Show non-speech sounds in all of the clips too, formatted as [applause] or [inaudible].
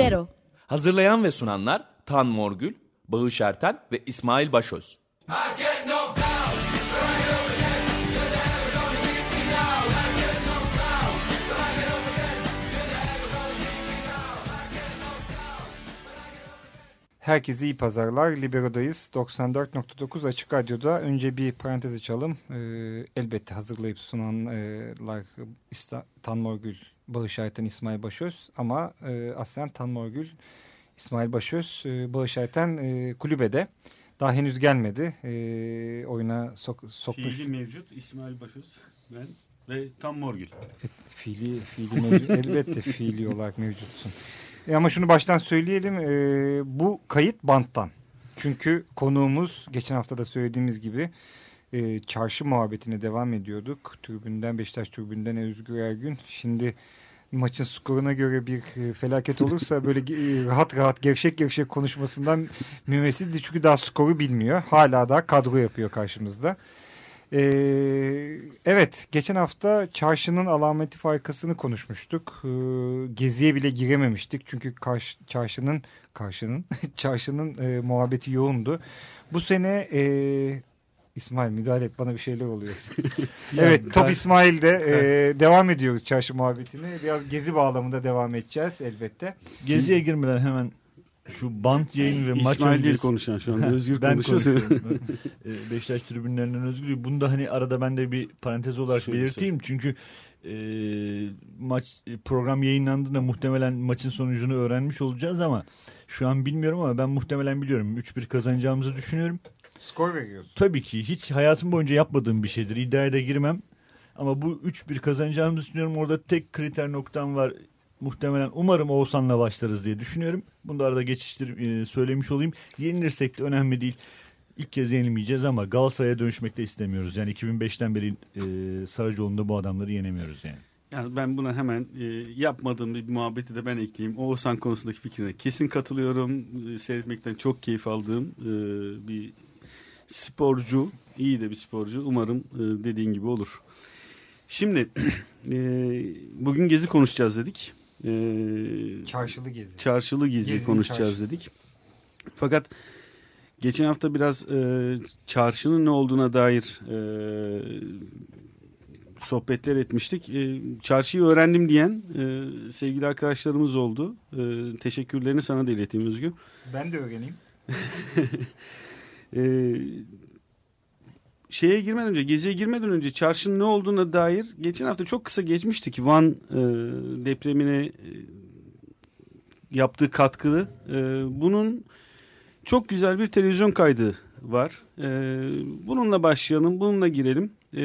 Libero Hazırlayan ve sunanlar Tan Morgül, Bağış Erten ve İsmail Başöz. Herkese iyi pazarlar. Libero'dayız. 94.9 Açık Radyo'da. Önce bir parantez açalım. Ee, elbette hazırlayıp sunanlar İsta Tan Morgül, Bağış Ayten, İsmail Başöz. Ama e, aslen Tan Morgül, İsmail Başöz, e, Bağış Ayten e, kulübede. Daha henüz gelmedi. E, oyuna sok, sokmuş. Fiili mevcut İsmail Başöz, ben ve Tam Morgül. Evet, fiili, fiili mevcut. [laughs] elbette fiili olarak mevcutsun. E ama şunu baştan söyleyelim. E, bu kayıt banttan. Çünkü konuğumuz geçen hafta da söylediğimiz gibi e, çarşı muhabbetine devam ediyorduk. Tribünden Beşiktaş tribünden Özgür Ergün. Şimdi maçın skoruna göre bir e, felaket olursa böyle e, rahat rahat gevşek gevşek konuşmasından mümessildi. Çünkü daha skoru bilmiyor. Hala daha kadro yapıyor karşımızda. Ee, evet geçen hafta çarşının alameti farikasını konuşmuştuk. Ee, geziye bile girememiştik çünkü karş, çarşının karşının [laughs] çarşının e, muhabbeti yoğundu. Bu sene e, İsmail müdahale et bana bir şeyler oluyor. [laughs] evet Top İsmail'de e, devam ediyoruz çarşı muhabbetini. Biraz gezi bağlamında devam edeceğiz elbette. Geziye girmeden hemen şu bant yayın ve maç İsmail değil konuşan şu anda. [laughs] Özgür ben konuşuyor. Ee, [laughs] Beşiktaş tribünlerinden Özgür. Bunu da hani arada ben de bir parantez olarak Söyle, belirteyim. Çünkü e, maç program yayınlandığında muhtemelen maçın sonucunu öğrenmiş olacağız ama şu an bilmiyorum ama ben muhtemelen biliyorum. 3-1 kazanacağımızı düşünüyorum. Skor veriyorsun. Tabii ki hiç hayatım boyunca yapmadığım bir şeydir. İddiaya da girmem. Ama bu 3-1 kazanacağımızı düşünüyorum. Orada tek kriter noktam var. Muhtemelen umarım Oğuzhan'la başlarız diye düşünüyorum. Bunu da arada geçiştir e, söylemiş olayım. Yenilirsek de önemli değil. İlk kez yenilmeyeceğiz ama Galatasaray'a dönüşmek de istemiyoruz. Yani 2005'ten beri e, Saracoğlu'nda bu adamları yenemiyoruz yani. Yani ben buna hemen e, yapmadığım bir muhabbeti de ben ekleyeyim. Oğuzhan konusundaki fikrine kesin katılıyorum. E, seyretmekten çok keyif aldığım e, bir sporcu. iyi de bir sporcu. Umarım e, dediğin gibi olur. Şimdi [clears throat] e, bugün gezi konuşacağız dedik. E, Çarşılı gezi. çarşılı gezi Gezinin konuşacağız çarşısı. dedik. Fakat geçen hafta biraz e, çarşının ne olduğuna dair e, sohbetler etmiştik. E, çarşıyı öğrendim diyen e, sevgili arkadaşlarımız oldu. E, teşekkürlerini sana da ileteyim Özgür. Ben de öğreneyim. [laughs] E, şeye girmeden önce, geziye girmeden önce çarşının ne olduğuna dair geçen hafta çok kısa geçmiştik. Van e, depremine e, yaptığı katkılı. E, bunun çok güzel bir televizyon kaydı var. E, bununla başlayalım, bununla girelim. E,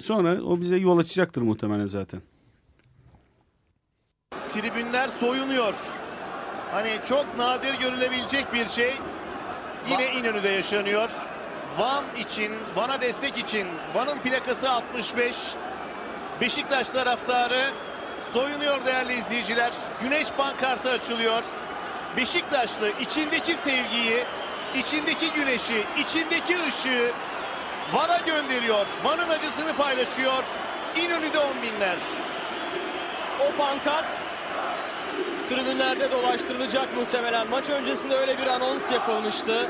sonra o bize yol açacaktır muhtemelen zaten. Tribünler soyunuyor. Hani çok nadir görülebilecek bir şey. Yine İnönü'de yaşanıyor. Van için, Van'a destek için. Van'ın plakası 65. Beşiktaş taraftarı soyunuyor değerli izleyiciler. Güneş pankartı açılıyor. Beşiktaşlı içindeki sevgiyi, içindeki güneşi, içindeki ışığı Van'a gönderiyor. Van'ın acısını paylaşıyor. İnönü'de on binler. O pankart tribünlerde dolaştırılacak muhtemelen. Maç öncesinde öyle bir anons yapılmıştı.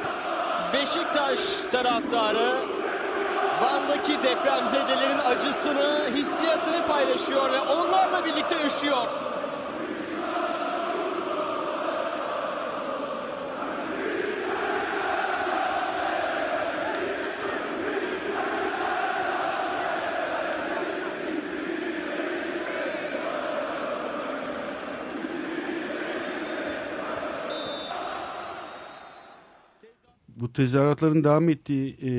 Beşiktaş taraftarı Van'daki depremzedelerin acısını, hissiyatını paylaşıyor ve onlarla birlikte üşüyor. Tezahüratların devam ettiği e,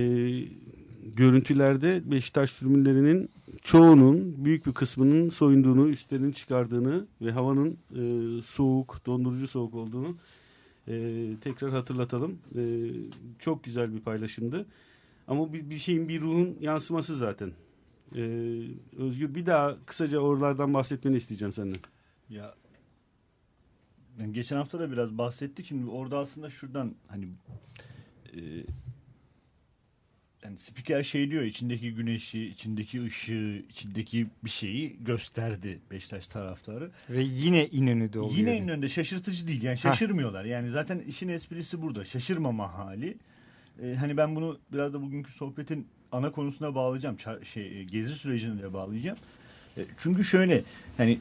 görüntülerde Beşiktaş tribünlerinin çoğunun büyük bir kısmının soyunduğunu, üstlerini çıkardığını ve havanın e, soğuk, dondurucu soğuk olduğunu e, tekrar hatırlatalım. E, çok güzel bir paylaşımdı. Ama bir, bir şeyin, bir ruhun yansıması zaten. E, Özgür bir daha kısaca oralardan bahsetmeni isteyeceğim senden. Ya geçen hafta da biraz bahsettik. Şimdi orada aslında şuradan hani e, yani spiker şey diyor içindeki güneşi, içindeki ışığı, içindeki bir şeyi gösterdi Beşiktaş taraftarı. Ve yine İnönü'de oluyor. Yine İnönü'de şaşırtıcı değil. Yani şaşırmıyorlar. Yani zaten işin esprisi burada. Şaşırmama hali. Ee, hani ben bunu biraz da bugünkü sohbetin ana konusuna bağlayacağım. Ça- şey e, gezi sürecine de bağlayacağım. E, çünkü şöyle hani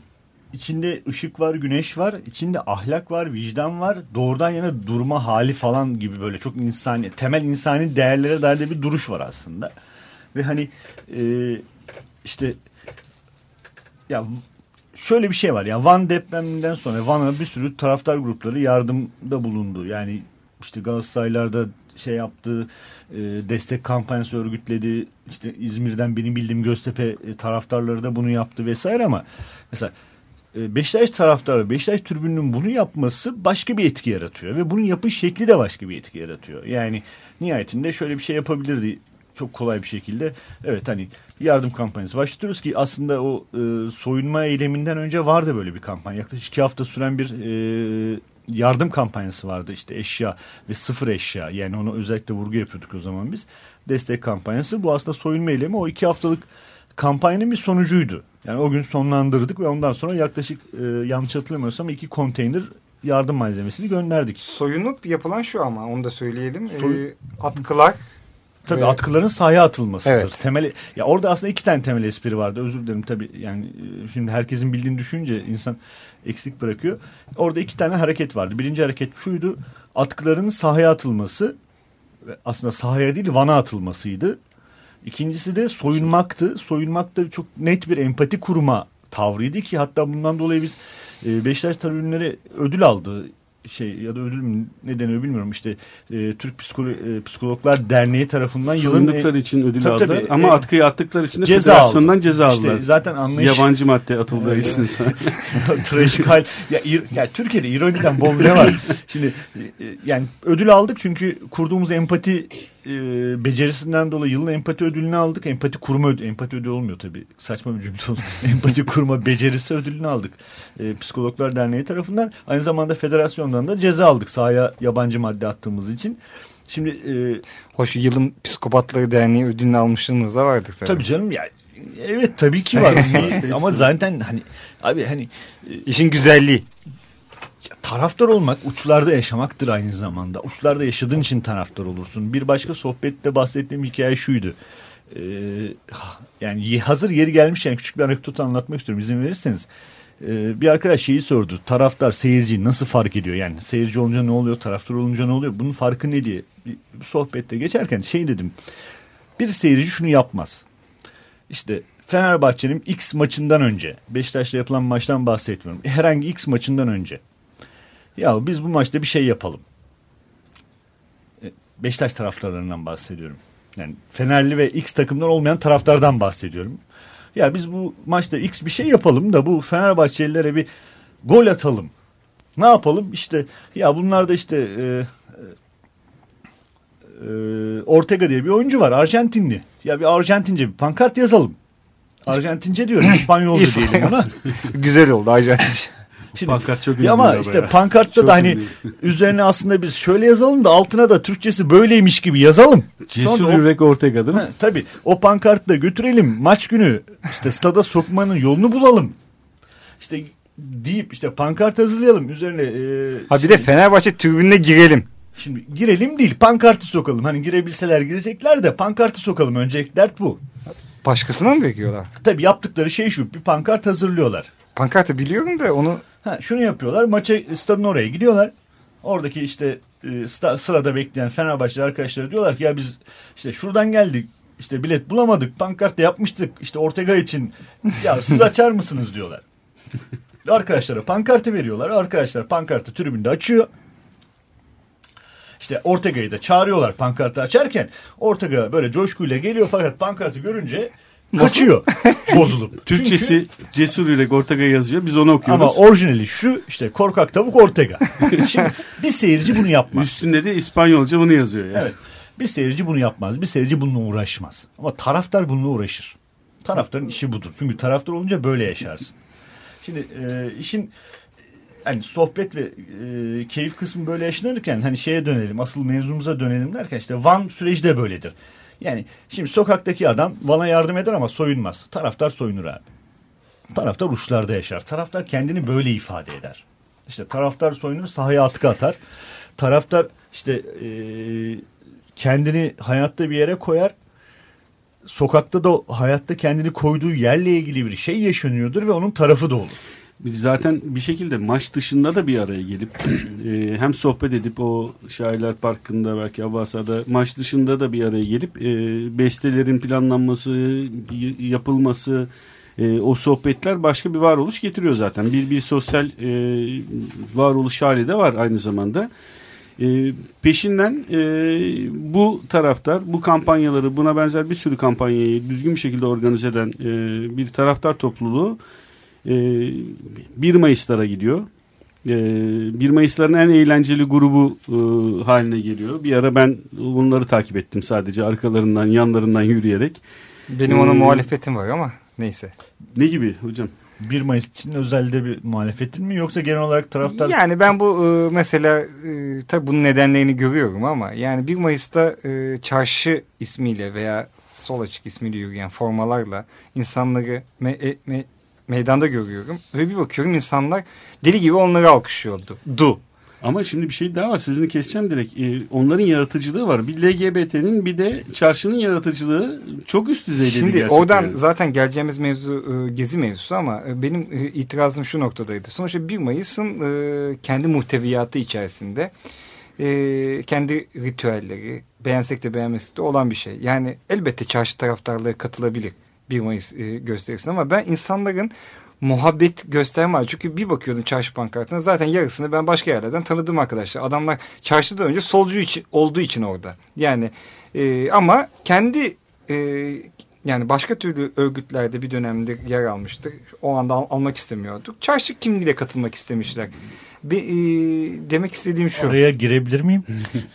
içinde ışık var, güneş var, içinde ahlak var, vicdan var, doğrudan yana durma hali falan gibi böyle çok insani, temel insani değerlere dair de bir duruş var aslında. Ve hani e, işte ya şöyle bir şey var ya Van depreminden sonra Van'a bir sürü taraftar grupları yardımda bulundu. Yani işte Galatasaraylar da şey yaptı, e, destek kampanyası örgütledi. İşte İzmir'den benim bildiğim Göztepe e, taraftarları da bunu yaptı vesaire ama mesela Beşiktaş taraftarı, Beşiktaş tribününün bunu yapması başka bir etki yaratıyor ve bunun yapış şekli de başka bir etki yaratıyor. Yani nihayetinde şöyle bir şey yapabilirdi çok kolay bir şekilde. Evet hani yardım kampanyası başlatıyoruz ki aslında o e, soyunma eyleminden önce vardı böyle bir kampanya. Yaklaşık iki hafta süren bir e, yardım kampanyası vardı işte eşya ve sıfır eşya yani onu özellikle vurgu yapıyorduk o zaman biz. Destek kampanyası bu aslında soyunma eylemi o iki haftalık kampanyanın bir sonucuydu. Yani o gün sonlandırdık ve ondan sonra yaklaşık e, yanlış hatırlamıyorsam iki konteyner yardım malzemesini gönderdik. Soyunup yapılan şu ama onu da söyleyelim. Soy- Ee, atkılar Tabii Ve- atkıların sahaya atılmasıdır. Evet. Temel ya orada aslında iki tane temel espri vardı. Özür dilerim tabii yani e, şimdi herkesin bildiğini düşünce insan eksik bırakıyor. Orada iki tane hareket vardı. Birinci hareket şuydu. Atkıların sahaya atılması ve aslında sahaya değil vana atılmasıydı. İkincisi de soyunmaktı. Soyunmak da çok net bir empati kurma tavrıydı ki hatta bundan dolayı biz e, Beşiktaş tribünleri ödül aldı şey ya da ödül mü ne deniyor bilmiyorum işte e, Türk Psikolo- e, Psikologlar Derneği tarafından yılın Soyundukları için ödül Tabii, tabii. ama E, atkıyı attıkları için de ceza federasyondan aldı. ceza İşte aldılar. zaten anlayış Yabancı madde atıldığı Evet. için. [laughs] trajik hal. Ya, ir- ya Türkiye'de ironiden bol ne var? [laughs] Şimdi e, yani ödül aldık çünkü kurduğumuz empati e, becerisinden dolayı yılın empati ödülünü aldık. Empati kurma ödülü, empati ödülü olmuyor tabii. Saçma bir cümle oldu. [laughs] empati kurma becerisi ödülünü aldık. E, Psikologlar Derneği tarafından. Aynı zamanda federasyondan da ceza aldık sahaya yabancı madde attığımız için. Şimdi e, hoş yılın psikopatları derneği ödülünü almışlığınız da vardır tabii. tabii canım ya evet tabii ki var. [laughs] Ama zaten hani abi hani İşin güzelliği. Taraftar olmak uçlarda yaşamaktır aynı zamanda. Uçlarda yaşadığın için taraftar olursun. Bir başka sohbette bahsettiğim hikaye şuydu. Ee, yani hazır yeri gelmişken küçük bir anekdot anlatmak istiyorum izin verirseniz. Ee, bir arkadaş şeyi sordu. Taraftar seyirci nasıl fark ediyor? Yani seyirci olunca ne oluyor? Taraftar olunca ne oluyor? Bunun farkı ne diye bir sohbette geçerken şey dedim. Bir seyirci şunu yapmaz. İşte Fenerbahçe'nin X maçından önce Beşiktaş'la yapılan maçtan bahsetmiyorum. Herhangi X maçından önce ya biz bu maçta bir şey yapalım. E, Beşiktaş taraftarlarından bahsediyorum. Yani Fenerli ve X takımdan olmayan taraftardan bahsediyorum. Ya biz bu maçta X bir şey yapalım da bu Fenerbahçelilere bir gol atalım. Ne yapalım? İşte ya bunlar da işte e, e, Ortega diye bir oyuncu var Arjantinli. Ya bir Arjantince bir pankart yazalım. Arjantince diyorum [clears throat] İspanyolca İspanyol. diyelim ona. [laughs] Güzel oldu Arjantin. Şimdi, Pankart çok ya ama ünlü işte arabaya. pankartta Çok da hani ünlü. üzerine aslında biz şöyle yazalım da altına da Türkçesi böyleymiş gibi yazalım. Cesur Sonra o- Yürek Ortega değil mi? Ha, tabii o pankartı da götürelim maç günü işte stada sokmanın yolunu bulalım. İşte deyip işte pankart hazırlayalım üzerine e, Ha bir de Fenerbahçe tribününe girelim. şimdi girelim değil pankartı sokalım. Hani girebilseler girecekler de pankartı sokalım öncelik dert bu. Başkasına mı bekliyorlar? Tabii yaptıkları şey şu bir pankart hazırlıyorlar. Pankartı biliyorum da onu Ha, şunu yapıyorlar. Maça stadın oraya gidiyorlar. Oradaki işte e, sta- sırada bekleyen Fenerbahçe arkadaşları diyorlar ki ya biz işte şuradan geldik. işte bilet bulamadık. Pankart da yapmıştık. işte Ortega için. [laughs] Ya siz açar mısınız diyorlar. Arkadaşlara pankartı veriyorlar. Arkadaşlar pankartı tribünde açıyor. İşte Ortega'yı da çağırıyorlar pankartı açarken. Ortega böyle coşkuyla geliyor fakat pankartı görünce kaçıyor [laughs] bozulup. Türkçesi Çünkü- Cesur Yürek Ortega yazıyor. Biz onu okuyoruz. ama orijinali şu işte korkak tavuk Ortega. [laughs] Şimdi bir seyirci bunu yapmaz. Üstünde de İspanyolca bunu yazıyor. Yani. Evet. Bir seyirci bunu yapmaz. Bir seyirci bununla uğraşmaz. Ama taraftar bununla uğraşır. Taraftarın işi budur. Çünkü taraftar olunca böyle yaşarsın. Şimdi e, işin hani sohbet ve e, keyif kısmı böyle yaşanırken hani şeye dönelim asıl mevzumuza dönelim derken işte Van süreci de böyledir. Yani şimdi sokaktaki adam bana yardım eder ama soyunmaz. Taraftar soyunur abi. Taraftar uçlarda yaşar. Taraftar kendini böyle ifade eder. İşte taraftar soyunur sahaya atkı atar. Taraftar işte e, kendini hayatta bir yere koyar. Sokakta da hayatta kendini koyduğu yerle ilgili bir şey yaşanıyordur ve onun tarafı da olur. Biz zaten bir şekilde maç dışında da bir araya gelip [clears throat] e, hem sohbet edip o Şairler Parkı'nda belki Abbasa'da maç dışında da bir araya gelip e, bestelerin planlanması, yapılması, e, o sohbetler başka bir varoluş getiriyor zaten. Bir bir sosyal e, varoluş hali de var aynı zamanda. E, peşinden e, bu taraftar, bu kampanyaları, buna benzer bir sürü kampanyayı düzgün bir şekilde organize eden e, bir taraftar topluluğu e, 1 Mayıs'lara gidiyor. E, 1 Mayıs'ların en eğlenceli grubu e, haline geliyor. Bir ara ben bunları takip ettim sadece arkalarından, yanlarından yürüyerek. Benim ona Ee, muhalefetim var ama neyse. Ne gibi hocam? 1 Mayıs için özelde bir muhalefetin mi yoksa genel olarak taraftar Yani ben bu e, mesela e, tabii bunun nedenlerini görüyorum ama yani 1 Mayıs'ta e, çarşı ismiyle veya sol açık ismiyle yürüyen formalarla insanları me, me- meydanda görüyorum ve bir bakıyorum insanlar deli gibi onları alkışlıyordu. Du. Ama şimdi bir şey daha var sözünü keseceğim direkt. Ee, onların yaratıcılığı var. Bir LGBT'nin bir de çarşının yaratıcılığı çok üst düzeyde Şimdi gerçekten. oradan zaten geleceğimiz mevzu e, gezi mevzusu ama e, benim e, itirazım şu noktadaydı. Sonuçta 1 Mayıs'ın e, kendi muhteviyatı içerisinde e, kendi ritüelleri beğensek de beğenmesek de olan bir şey. Yani elbette çarşı taraftarları katılabilir 1 Mayıs e, gösterisine ama ben insanların muhabbet gösterme var. Çünkü bir bakıyordum çarşı pankartına zaten yarısını ben başka yerlerden tanıdığım arkadaşlar. Adamlar çarşıda önce solcu için, olduğu için orada. Yani e, ama kendi e, yani başka türlü örgütlerde bir dönemde yer almıştır. O anda al- almak istemiyorduk. Çarşı kimliğiyle katılmak istemişler. Bir, e, demek istediğim şu. oraya girebilir miyim?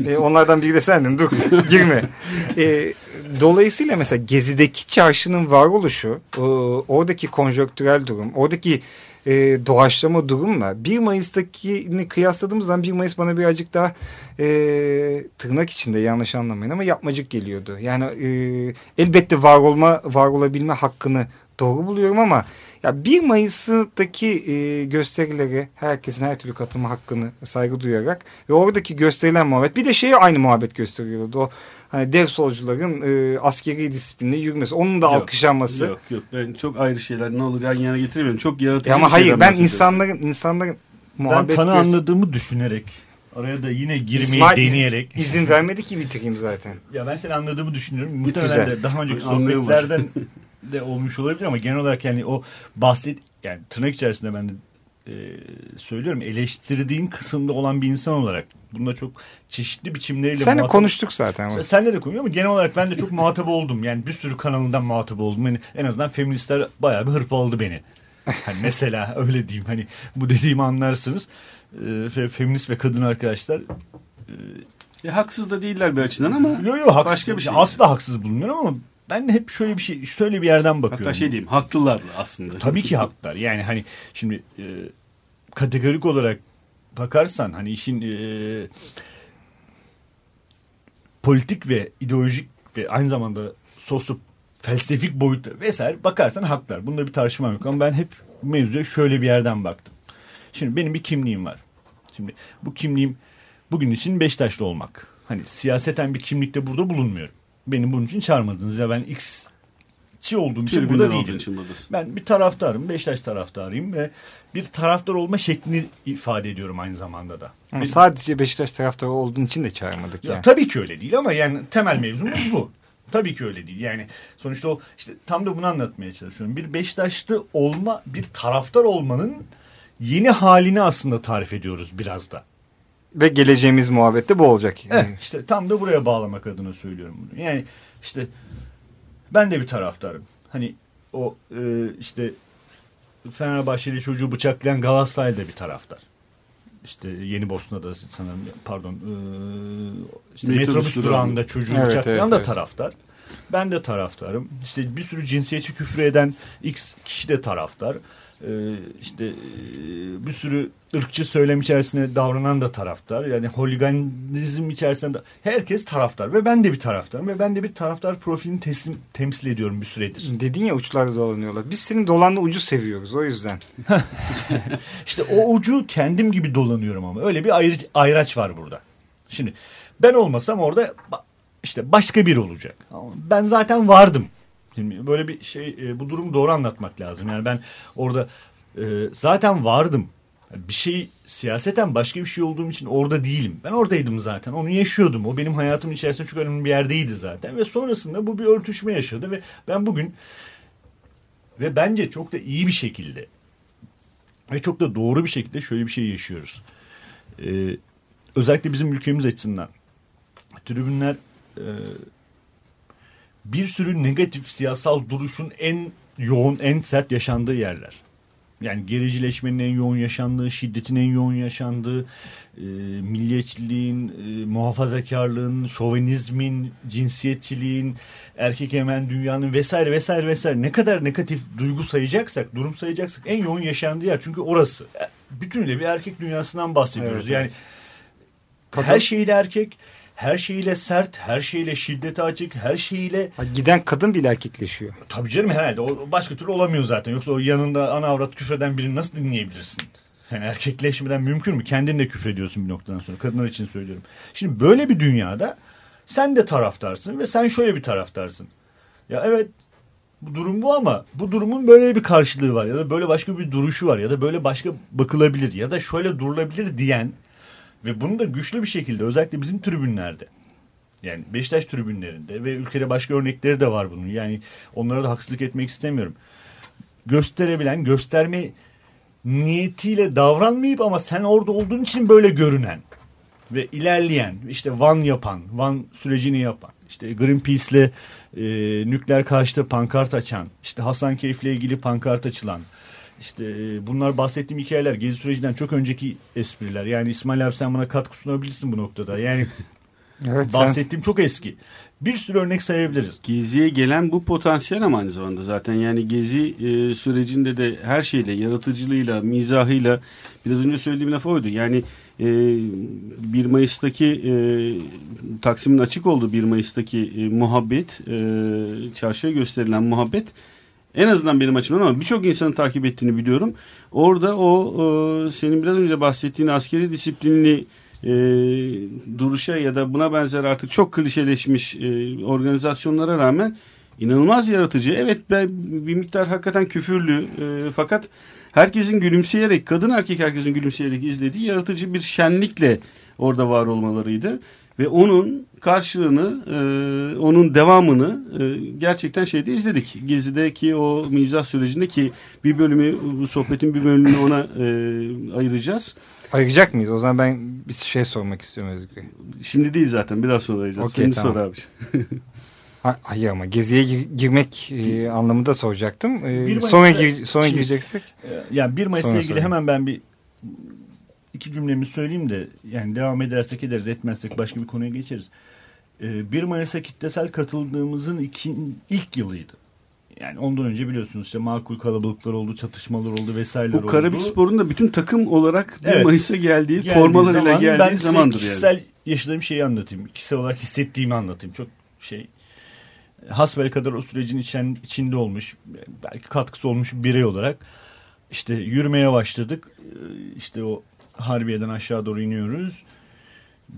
E, onlardan biri de sendin. Dur girme. [laughs] E, dolayısıyla mesela Gezi'deki çarşının varoluşu, e, oradaki konjonktürel durum, oradaki e, doğaçlama durumla 1 Mayıs'takini kıyasladığımız zaman 1 Mayıs bana birazcık daha e, tırnak içinde yanlış anlamayın ama yapmacık geliyordu. Yani e, elbette var olma, var olabilme hakkını doğru buluyorum ama ya 1 Mayıs'taki e, gösterilere herkesin her türlü katılma hakkını saygı duyarak ve oradaki gösterilen muhabbet bir de şeye aynı muhabbet gösteriyordu. O hani dev solcuların e, askeri disiplinle yürümesi. Onun da Yok, alkışlanması. Yok yok ben çok ayrı şeyler ne olur yan yana getiremiyorum. Çok yaratıcı E ama hayır ben insanların insanların Ben muhabbet tanı göster- anladığımı düşünerek araya da yine girmeyi İsmail iz- deneyerek. izin vermedi ki bitireyim zaten. Ya ben seni anladığımı düşünüyorum. Güzel. Muhtemelen de daha önceki sohbetlerden [laughs] de olmuş olabilir ama genel olarak yani o bahset yani tırnak içerisinde ben de e, söylüyorum eleştirdiğin kısımda olan bir insan olarak bunda çok çeşitli biçimleriyle Seninle muhatap- konuştuk zaten. Sen- Senle de konuşuyor ama genel olarak ben de çok muhatap oldum. Yani bir sürü kanalından muhatap oldum. Yani en azından feministler bayağı bir hırpaladı beni. Hani mesela öyle diyeyim hani bu dediğimi anlarsınız. Fe- feminist ve kadın arkadaşlar E, haksız da değiller bir açıdan ama Yo yo haksız. Başka bir şey. Asla haksız bulmuyorum ama ben de hep şöyle bir şey şöyle bir yerden bakıyorum. hatta şey diyeyim haklılar aslında. Tabii ki haklar. Yani hani şimdi e, kategorik olarak bakarsan hani işin e, politik ve ideolojik ve aynı zamanda sosyo felsefik boyutu vesaire bakarsan haklar. Bunda bir tartışma yok ama ben hep mevzuya şöyle bir yerden baktım. Şimdi benim bir kimliğim var. Şimdi bu kimliğim bugün için Beşiktaşlı olmak. Hani siyaseten bir kimlikte burada bulunmuyorum. Benim bunun için çağırmadınız ya ben X'çi olduğum için burada değilim. için. Ben bir taraftarım, Beşiktaş taraftarıyım ve bir taraftar olma şeklini ifade ediyorum aynı zamanda da. Ama Bir- sadece Beşiktaş taraftarı olduğun için de çağırmadık ya, yani. tabii ki öyle değil ama yani temel mevzumuz bu. Tabii ki öyle değil. Yani sonuçta o işte tam da bunu anlatmaya çalışıyorum. Bir Beşiktaşlı olma, bir taraftar olmanın yeni halini aslında tarif ediyoruz biraz da. Ve geleceğimiz muhabbette bu olacak. Eh, işte tam da buraya bağlamak adına söylüyorum bunu. Yani işte ben de bir taraftarım. Hani o e, işte Fenerbahçeli çocuğu bıçaklayan Galatasaray'da bir taraftar. İşte Yeni Bosna'da sanırım pardon e, işte Metrobüs metrobüs durağında. durağında çocuğu Evet, bıçaklayan evet, da evet. taraftar. Ben de taraftarım. İşte bir sürü cinsiyetçi küfür eden X kişi de taraftar. E, işte e, bir sürü ırkçı söylem içerisinde davranan da taraftar. Yani holiganizm içerisinde herkes taraftar ve ben de bir taraftarım ve ben de bir taraftar profilini teslim, temsil ediyorum bir süredir. Dedin ya uçlarda dolanıyorlar. Biz senin dolanlı ucu seviyoruz o yüzden. [laughs] işte o ucu kendim gibi dolanıyorum ama öyle bir ayrı, ayraç var burada. Şimdi ben olmasam orada işte başka bir olacak. Ben zaten vardım. Böyle bir şey e, bu durumu doğru anlatmak lazım. Yani ben orada e, zaten vardım. Bir şey siyaseten başka bir şey olduğum için orada değilim. Ben oradaydım zaten. Onu yaşıyordum. O benim hayatım içerisinde çok önemli bir yerdeydi zaten. Ve sonrasında bu bir örtüşme yaşadı ve ben bugün ve bence çok da iyi bir şekilde ve çok da doğru bir şekilde şöyle bir şey yaşıyoruz. Ee, özellikle bizim ülkemiz açısından tribünler e, bir sürü negatif siyasal duruşun en yoğun, en sert yaşandığı yerler. Yani gericileşmenin en yoğun yaşandığı, şiddetin en yoğun yaşandığı, e, milliyetçiliğin, e, muhafazakarlığın, şovenizmin, cinsiyetçiliğin, erkek emen dünyanın vesaire vesaire vesaire ne kadar negatif duygu sayacaksak, durum sayacaksak en yoğun yaşandığı yer. Çünkü orası. E, bütünüyle bir erkek dünyasından bahsediyoruz. Evet, yani evet. her şeyle erkek, her şeyiyle sert, her şeyle şiddete açık, her şeyiyle... Giden kadın bile erkekleşiyor. Tabii canım herhalde. O başka türlü olamıyor zaten. Yoksa o yanında ana avrat küfreden birini nasıl dinleyebilirsin? Yani erkekleşmeden mümkün mü? Kendin de küfrediyorsun bir noktadan sonra. Kadınlar için söylüyorum. Şimdi böyle bir dünyada sen de taraftarsın ve sen şöyle bir taraftarsın. Ya evet bu durum bu ama bu durumun böyle bir karşılığı var ya da böyle başka bir duruşu var ya da böyle başka bakılabilir ya da şöyle durulabilir diyen ve bunu da güçlü bir şekilde özellikle bizim tribünlerde yani Beşiktaş tribünlerinde ve ülkede başka örnekleri de var bunun. Yani onlara da haksızlık etmek istemiyorum. Gösterebilen, gösterme niyetiyle davranmayıp ama sen orada olduğun için böyle görünen ve ilerleyen, işte Van yapan, Van sürecini yapan, işte Greenpeace'le e, nükleer karşıtı pankart açan, işte Hasan Keyif'le ilgili pankart açılan, işte e, bunlar bahsettiğim hikayeler gezi sürecinden çok önceki espriler. Yani İsmail abi sen bana katkı sunabilirsin bu noktada. Yani [laughs] evet, bahsettiğim sen... çok eski. Bir sürü örnek sayabiliriz. Geziye gelen bu potansiyel ama aynı zamanda zaten yani gezi e, sürecinde de her şeyle, yaratıcılığıyla, mizahıyla biraz önce söylediğim laf oydu. Yani e, 1 Mayıs'taki e, Taksim'in açık olduğu 1 Mayıs'taki e, muhabbet, e, çarşıya gösterilen muhabbet en azından benim açımdan ama birçok insanın takip ettiğini biliyorum. Orada o e, senin biraz önce bahsettiğin askeri disiplinli e, duruşa ya da buna benzer artık çok klişeleşmiş e, organizasyonlara rağmen inanılmaz yaratıcı. Evet ben bir miktar hakikaten küfürlü e, fakat herkesin gülümseyerek kadın erkek herkesin gülümseyerek izlediği yaratıcı bir şenlikle orada var olmalarıydı ve onun karşılığını, e, onun devamını e, gerçekten şeyde izledik. Gezi'deki o mizah sürecinde ki bir bölümü, bu sohbetin bir bölümünü ona e, ayıracağız. Ayıracak mıyız? O zaman ben bir şey sormak istiyorum Özgür. Şimdi değil zaten, biraz sonra ayıracağız. Okay, Şimdi tamam. sor abi. Hayır ama geziye girmek e, anlamında soracaktım. E, sonra gir, sonra şimdi, gireceksek. E, yani 1 Mayıs'la ilgili sorayım. hemen ben bir iki cümlemi söyleyeyim de yani devam edersek ederiz etmezsek başka bir konuya geçeriz. Ee, 1 Mayıs'a kitlesel katıldığımızın iki, ilk yılıydı. Yani ondan önce biliyorsunuz işte makul kalabalıklar oldu, çatışmalar oldu vesaireler oldu. Bu Karabük Spor'un da bütün takım olarak 1 evet. Mayıs'a geldiği, geldiği formalarıyla zaman, geldiği ben zamandır yani. kişisel yaşadığım şeyi anlatayım. Kişisel olarak hissettiğimi anlatayım. Çok şey hasbel kadar o sürecin içen, içinde olmuş, belki katkısı olmuş bir birey olarak işte yürümeye başladık. Ee, işte o Harbiye'den aşağı doğru iniyoruz.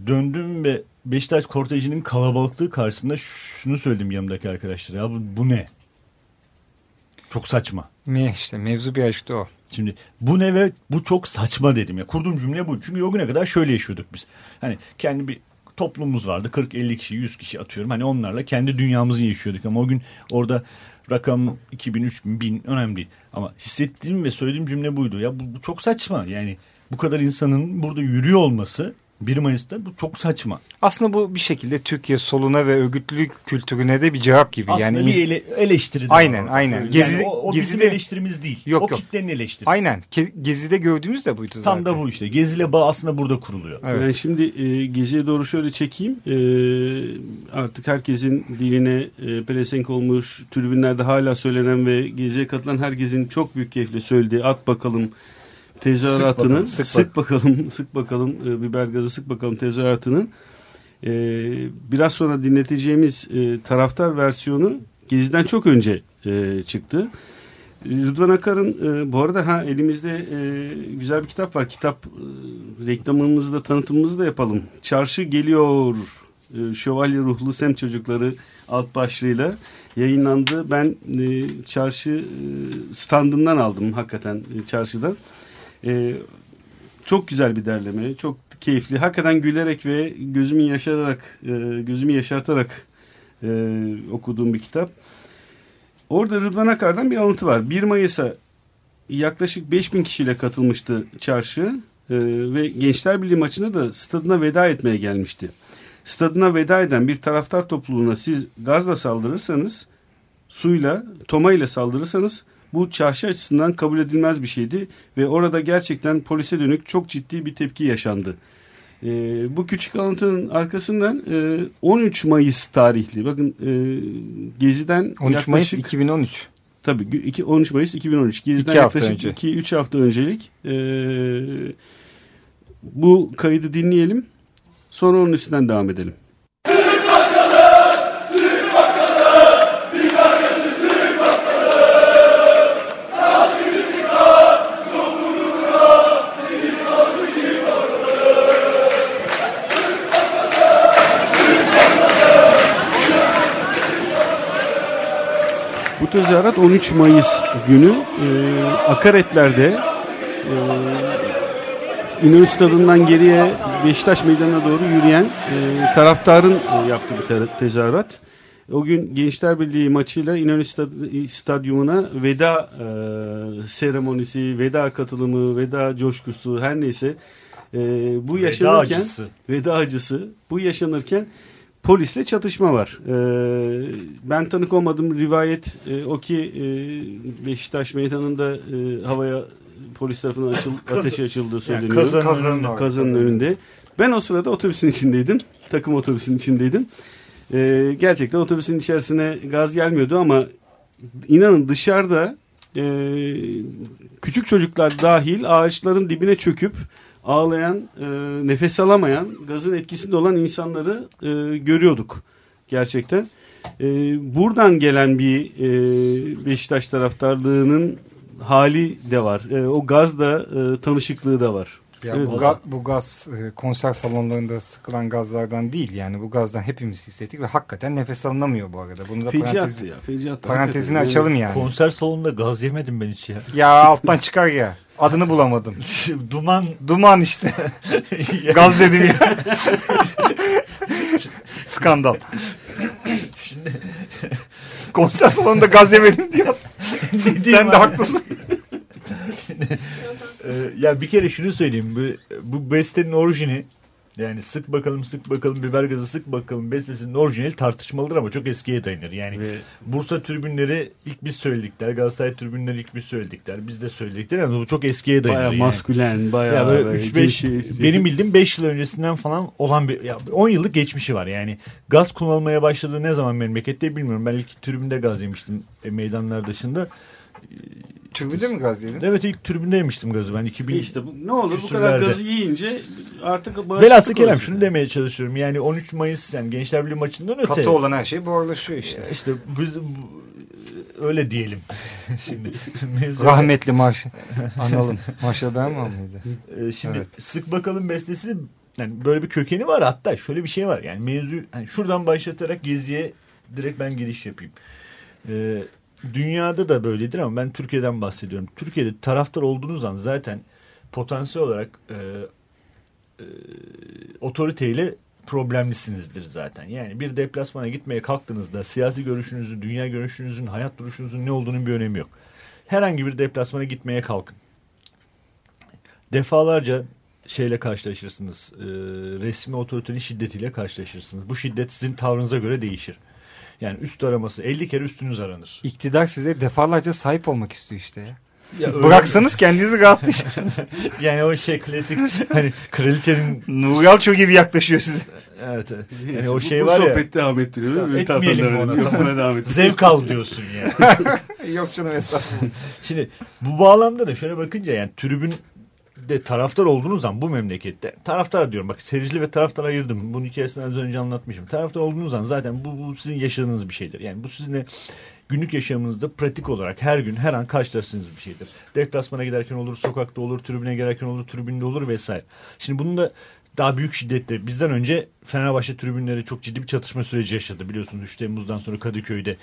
Döndüm ve Beşiktaş kortejinin kalabalıklığı karşısında şunu söyledim yanımdaki arkadaşlara. Ya bu, bu ne? Çok saçma. Ne işte mevzu bir aşktı o. Şimdi bu ne ve bu çok saçma dedim ya. Kurduğum cümle bu. Çünkü o güne kadar şöyle yaşıyorduk biz. Hani kendi bir toplumumuz vardı. 40-50 kişi, 100 kişi atıyorum. Hani onlarla kendi dünyamızı yaşıyorduk. Ama o gün orada rakam 2000, 3000, 1000 önemli değil. Ama hissettiğim ve söylediğim cümle buydu. Ya bu, bu çok saçma. Yani bu kadar insanın burada yürüyor olması 1 Mayıs'ta bu çok saçma. Aslında bu bir şekilde Türkiye soluna ve örgütlülük kültürüne de bir cevap gibi. Aslında yani bir ele, eleştiri. Aynen, var. aynen. Yani Gezi- o, o Gezi'de- bizim eleştirimiz değil. Yok, o yok. kitlenin eleştirisi. Aynen. Gezi'de gördüğümüz de buydu zaten. Tam da bu işte. Geziyle bağ aslında burada kuruluyor. Evet. Ben şimdi e, Gezi'ye doğru şöyle çekeyim. E, artık herkesin diline e, pelesenk olmuş, tribünlerde hala söylenen ve Gezi'ye katılan herkesin çok büyük keyifle söylediği at bakalım tezahüratını Sık sık bakalım, bakalım [laughs] sık bakalım, e, biber gazı sık bakalım tezahüratının e, biraz sonra dinleteceğimiz e, taraftar versiyonu Gezi'den çok önce e, çıktı. Rıdvan Akar'ın e, bu arada ha elimizde e, güzel bir kitap var. Kitap e, reklamımızı da tanıtımımızı da yapalım. Çarşı geliyor. E, Şövalye ruhlu sem çocukları alt başlığıyla yayınlandı. Ben e, çarşı e, standından aldım hakikaten e, çarşıdan. E, çok güzel bir derleme. Çok keyifli. Hakikaten gülerek ve gözümü yaşararak e, gözümü yaşartarak e, okuduğum bir kitap. Orada Rıdvan Akar'dan bir alıntı var. 1 Mayıs'a yaklaşık 5000 kişiyle katılmıştı çarşı e, ve Gençler Birliği maçında da stadına veda etmeye gelmişti. Stadına veda eden bir taraftar topluluğuna siz gazla saldırırsanız, suyla, tomayla saldırırsanız bu çarşı açısından kabul edilmez bir şeydi ve orada gerçekten polise dönük çok ciddi bir tepki yaşandı. E, bu küçük alıntının arkasından e, 13 Mayıs tarihli bakın e, Gezi'den 13 Mayıs yaklaşık- 2013. Tabii gü- iki- 13 Mayıs 2013. Gezi'den İki yaklaşık önce. 2-3 hafta öncelik. Ee, bu kaydı dinleyelim. Sonra onun üstünden devam edelim. Bu tezahürat 13 Mayıs günü e, Akaretler'de e, İnönü Stadı'ndan geriye Beşiktaş Meydanı'na doğru yürüyen e, taraftarın e, yaptığı bir te- tezahürat. O gün Gençler Birliği maçıyla İnönü Stad- Stadyumuna veda e, seremonisi, veda katılımı, veda coşkusu her neyse e, bu Veda yaşanırken acısı. veda acısı bu yaşanırken polisle çatışma var. Ee, ben tanık olmadım. Rivayet e, o ki e, Beşiktaş meydanında e, havaya polis tarafından açıl, [laughs] ateşi açıldığı söyleniyor. kazanın Kazanın önünde. Kazanın önünde. Ben o sırada otobüsün içindeydim. Takım otobüsün içindeydim. Ee, gerçekten otobüsün içerisine gaz gelmiyordu ama inanın dışarıda e, küçük çocuklar dahil ağaçların dibine çöküp ağlayan, e, nefes alamayan, gazın etkisinde olan insanları e, görüyorduk gerçekten. E, buradan gelen bir e, Beşiktaş taraftarlığının hali de var. E, o gaz da e, tanışıklığı da var. Ya Evet. bu, ga- bu gaz e, konser salonlarında sıkılan gazlardan değil yani bu gazdan hepimiz hissettik ve hakikaten nefes alınamıyor bu arada. Bunu da parantez, Feciattı ya. Feciattı. parantezini Hakikaten. açalım yani. Konser salonunda gaz yemedim ben hiç ya. Ya alttan çıkar ya. Adını bulamadım. [laughs] Duman Duman işte. [laughs] Gaz dedim ya. Skandal. Konser salonunda gaz yemedim diyor. Sen de haklısın. [laughs] Ya bir kere şunu söyleyeyim. Bu, bu bestenin orijini yani sık bakalım sık bakalım biber gazı sık bakalım bestesinin orijinali tartışmalıdır ama çok eskiye dayanır. Yani Ve Bursa tribünleri ilk biz söyledikler. Galatasaray tribünleri ilk biz söyledikler. Biz de söyledikler ama bu çok eskiye dayanır. Bayağı yani. maskülen, bayağı Ya böyle böyle 3-5 cinsi- benim bildiğim 5 yıl öncesinden falan olan bir ya 10 yıllık geçmişi var. Yani gaz kullanılmaya başladığı ne zaman memlekette bilmiyorum. Ben ilk tribünde gaz yemiştim e, meydanlar dışında. Türbüde mi gaz yedin? Evet ilk tribünde yemiştim gazı ben 2000 İşte bu, ne olur bu kadar gazı yiyince artık bağışıklık Velhasıl kelam olursun. şunu demeye çalışıyorum. Yani 13 Mayıs yani Gençler Birliği maçından öte. Katı olan her şey buharlaşıyor işte. İşte biz öyle diyelim. [laughs] Şimdi mevzu- Rahmetli marş. Analım. Marşa ben mi mıydı? Ee, şimdi Evet. sık bakalım bestesi yani böyle bir kökeni var hatta şöyle bir şey var yani mevzu hani şuradan başlatarak geziye direkt ben giriş yapayım. Ee, dünyada da böyledir ama ben Türkiye'den bahsediyorum. Türkiye'de taraftar olduğunuz an zaten potansiyel olarak e, e, otoriteyle problemlisinizdir zaten. Yani bir deplasmana gitmeye kalktığınızda siyasi görüşünüzün, dünya görüşünüzün, hayat duruşunuzun ne olduğunun bir önemi yok. Herhangi bir deplasmana gitmeye kalkın defalarca şeyle karşılaşırsınız. E, resmi otoritenin şiddetiyle karşılaşırsınız. Bu şiddet sizin tavrınıza göre değişir. Yani üst araması 50 kere üstünüz aranır. İktidar size defalarca sahip olmak istiyor işte ya. Ya öyle- Bıraksanız kendinizi rahatlayacaksınız. [laughs] yani o şey klasik hani kraliçenin Nuri Yalço gibi yaklaşıyor size. evet, Yani o bu- şey bu var ya sohbet devam ettiriyor. Tamam, etmeyelim ona, tamam. Buna devam zevk al diyorsun yani. [laughs] Yok canım estağfurullah. Şimdi bu bağlamda da şöyle bakınca yani tribün de taraftar olduğunuz zaman bu memlekette taraftar diyorum bak seyircili ve taraftar ayırdım. Bunu hikayesini az önce anlatmışım. Taraftar olduğunuz zaman zaten bu, bu sizin yaşadığınız bir şeydir. Yani bu sizin de günlük yaşamınızda pratik olarak her gün her an karşılaştığınız bir şeydir. Deplasmana giderken olur, sokakta olur, tribüne girerken olur, tribünde olur vesaire. Şimdi bunun da daha büyük şiddette bizden önce Fenerbahçe tribünleri çok ciddi bir çatışma süreci yaşadı. Biliyorsunuz 3 Temmuz'dan sonra Kadıköy'de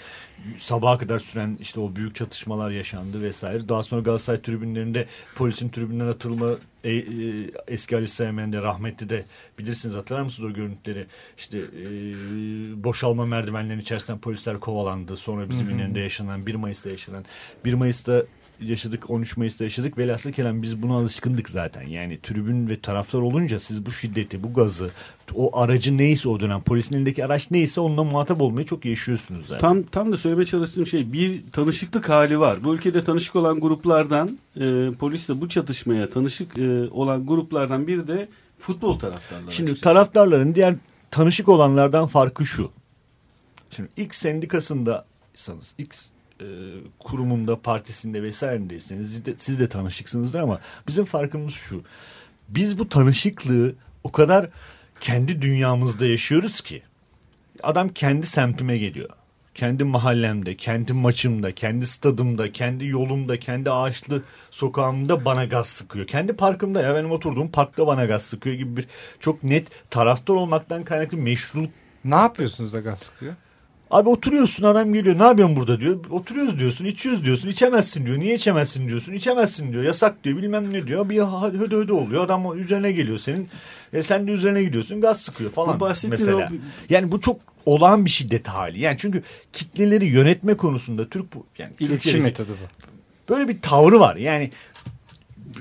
sabaha kadar süren işte o büyük çatışmalar yaşandı vesaire. Daha sonra Galatasaray tribünlerinde polisin tribünden atılma e, e, eski Ali Sami de rahmetli de bilirsiniz hatırlar mısınız o görüntüleri? İşte e, boşalma merdivenlerinin içerisinden polisler kovalandı. Sonra bizim İnönü'nde yaşanan 1 Mayıs'ta yaşanan 1 Mayıs'ta yaşadık 13 Mayıs'ta yaşadık velhasıl kelam biz buna alışkındık zaten yani tribün ve taraftar olunca siz bu şiddeti bu gazı o aracı neyse o dönem polisin elindeki araç neyse onunla muhatap olmayı çok yaşıyorsunuz zaten. Tam tam da söylemeye çalıştığım şey bir tanışıklık hali var. Bu ülkede tanışık olan gruplardan e, polisle bu çatışmaya tanışık e, olan gruplardan biri de futbol taraftarları. Şimdi açıkçası. taraftarların diğer tanışık olanlardan farkı şu. Şimdi X sendikasındaysanız, X e, kurumunda, partisinde vesairedeyseniz siz de, siz de tanışıksınızdır ama bizim farkımız şu. Biz bu tanışıklığı o kadar kendi dünyamızda yaşıyoruz ki adam kendi semtime geliyor. Kendi mahallemde, kendi maçımda, kendi stadımda, kendi yolumda, kendi ağaçlı sokağımda bana gaz sıkıyor. Kendi parkımda ya benim oturduğum parkta bana gaz sıkıyor gibi bir çok net taraftar olmaktan kaynaklı meşruluk Ne yapıyorsunuz da gaz sıkıyor? Abi oturuyorsun adam geliyor ne yapıyorsun burada diyor. Oturuyoruz diyorsun içiyoruz diyorsun içemezsin diyor. Niye içemezsin diyorsun içemezsin diyor. Yasak diyor bilmem ne diyor. Bir hödö hödö oluyor adam üzerine geliyor senin. E sen de üzerine gidiyorsun gaz sıkıyor falan Bu mesela. o- Yani bu çok olağan bir şiddet hali. Yani çünkü kitleleri yönetme konusunda Türk bu yani İletişim metodu bu. böyle bir tavrı var. Yani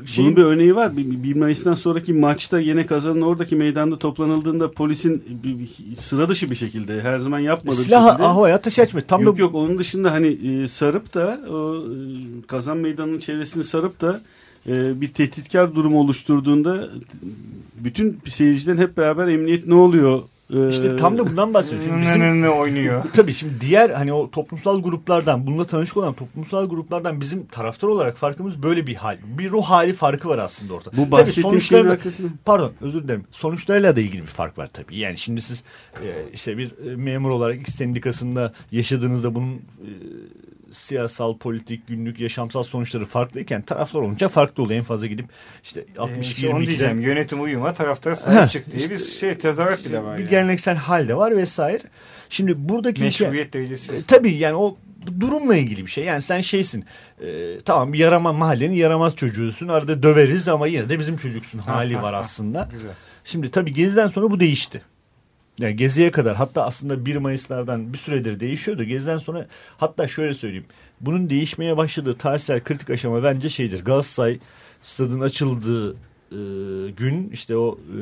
şeyin- Bunun bir örneği var. Bir, bir Mayıs'tan sonraki maçta yine kazanın oradaki meydanda toplanıldığında polisin bir, bir sıra dışı bir şekilde her zaman yapmadığı bir silah şekilde. havaya ateş açmıyor. Tam yok da yok onun dışında hani e, sarıp da o e, kazan meydanının çevresini sarıp da e, bir tehditkar durumu oluşturduğunda bütün seyircilerin hep beraber emniyet ne oluyor? E, işte tam da bundan bahsediyorum. Şimdi bizim Ne oynuyor. [laughs] Tabii şimdi diğer hani o toplumsal gruplardan bununla tanışık olan toplumsal gruplardan bizim taraftar olarak farkımız böyle bir hal. Bir ruh hali farkı var aslında orada. bu Tabii bahsettiğim şeyin sonuçlarla- arkasında. Pardon özür dilerim. Sonuçlarıyla da ilgili bir fark var tabii. Yani şimdi siz e, işte bir e, memur olarak X sendikasında yaşadığınızda bunun e, siyasal, politik, günlük, yaşamsal sonuçları farklıyken taraftar olunca farklı oluyor. En fazla gidip işte Ee, 60 işte onu 22'den diyeceğim. Yönetim uyuma taraftara Heh, sahip çık diye işte- bir şey tezahürat bile var bir yani. geleneksel hal de var vesaire. Şimdi buradaki Meşruiyet derecesi. e, tabii yani o durumla ilgili bir şey. Yani sen şeysin. E, tamam yarama mahallenin yaramaz çocuğusun. Arada döveriz ama yine de bizim çocuksun hali var aslında. Güzel. Şimdi tabii Gezi'den sonra bu değişti. Yani Gezi'ye kadar hatta aslında 1 Mayıs'lardan bir süredir değişiyordu. Gezi'den sonra hatta şöyle söyleyeyim. Bunun değişmeye başladığı tarihsel kritik aşama bence şeydir. Galatasaray stadın açıldığı e, gün işte o e,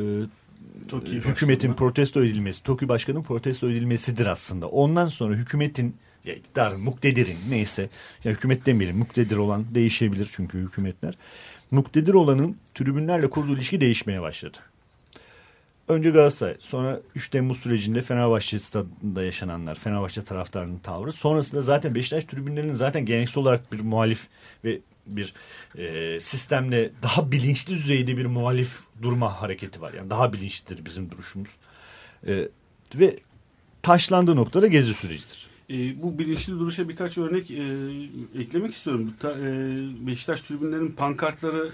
TOKİ hükümetin başkanı. protesto edilmesi, TOKİ başkanının protesto edilmesidir aslında. Ondan sonra hükümetin ya iktidarın, muktedirin neyse ya hükümet demeyelim muktedir olan değişebilir çünkü hükümetler. Muktedir olanın tribünlerle kurduğu ilişki değişmeye başladı. Önce Galatasaray, sonra 3 Temmuz sürecinde Fenerbahçe stadında yaşananlar, Fenerbahçe taraftarının tavrı. Sonrasında zaten Beşiktaş tribünlerinin zaten geleneksel olarak bir muhalif ve bir e, sistemle daha bilinçli düzeyde bir muhalif durma hareketi var. Yani daha bilinçlidir bizim duruşumuz. E, ve taşlandığı noktada gezi sürecidir. E, bu bilinçli duruşa birkaç örnek e, eklemek istiyorum. Ta, e, Beşiktaş tribünlerinin pankartları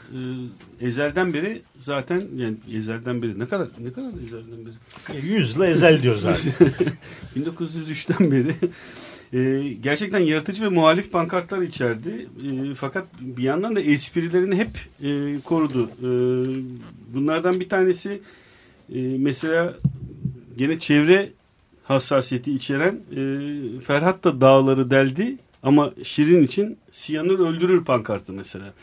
e, ezelden beri zaten yani ezelden beri ne kadar ne kadar ezelden beri? E, Yüzle ezel diyor zaten. 1903'ten beri e, gerçekten yaratıcı ve muhalif pankartlar içerdi. E, fakat bir yandan da esprilerini hep e, korudu. E, bunlardan bir tanesi e, mesela gene çevre hassasiyeti içeren e, Ferhat da dağları deldi ama Şirin için Siyanür öldürür pankartı mesela.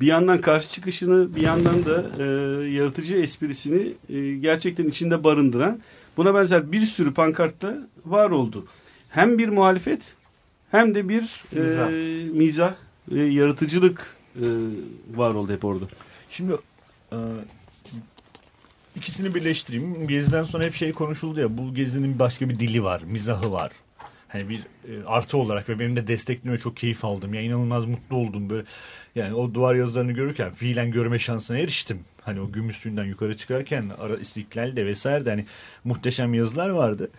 bir yandan karşı çıkışını bir yandan da e, yaratıcı esprisini e, gerçekten içinde barındıran buna benzer bir sürü pankartta var oldu. Hem bir muhalefet hem de bir Mizah. e, mizah ve yaratıcılık e, var oldu hep orada. Şimdi e, ikisini birleştireyim. Geziden sonra hep şey konuşuldu ya bu gezinin başka bir dili var, mizahı var. Hani bir e, artı olarak ve benim de destekleme çok keyif aldım. Ya inanılmaz mutlu oldum böyle. Yani o duvar yazılarını görürken fiilen görme şansına eriştim. Hani o gümüş suyundan yukarı çıkarken ara istiklalde vesaire de hani muhteşem yazılar vardı.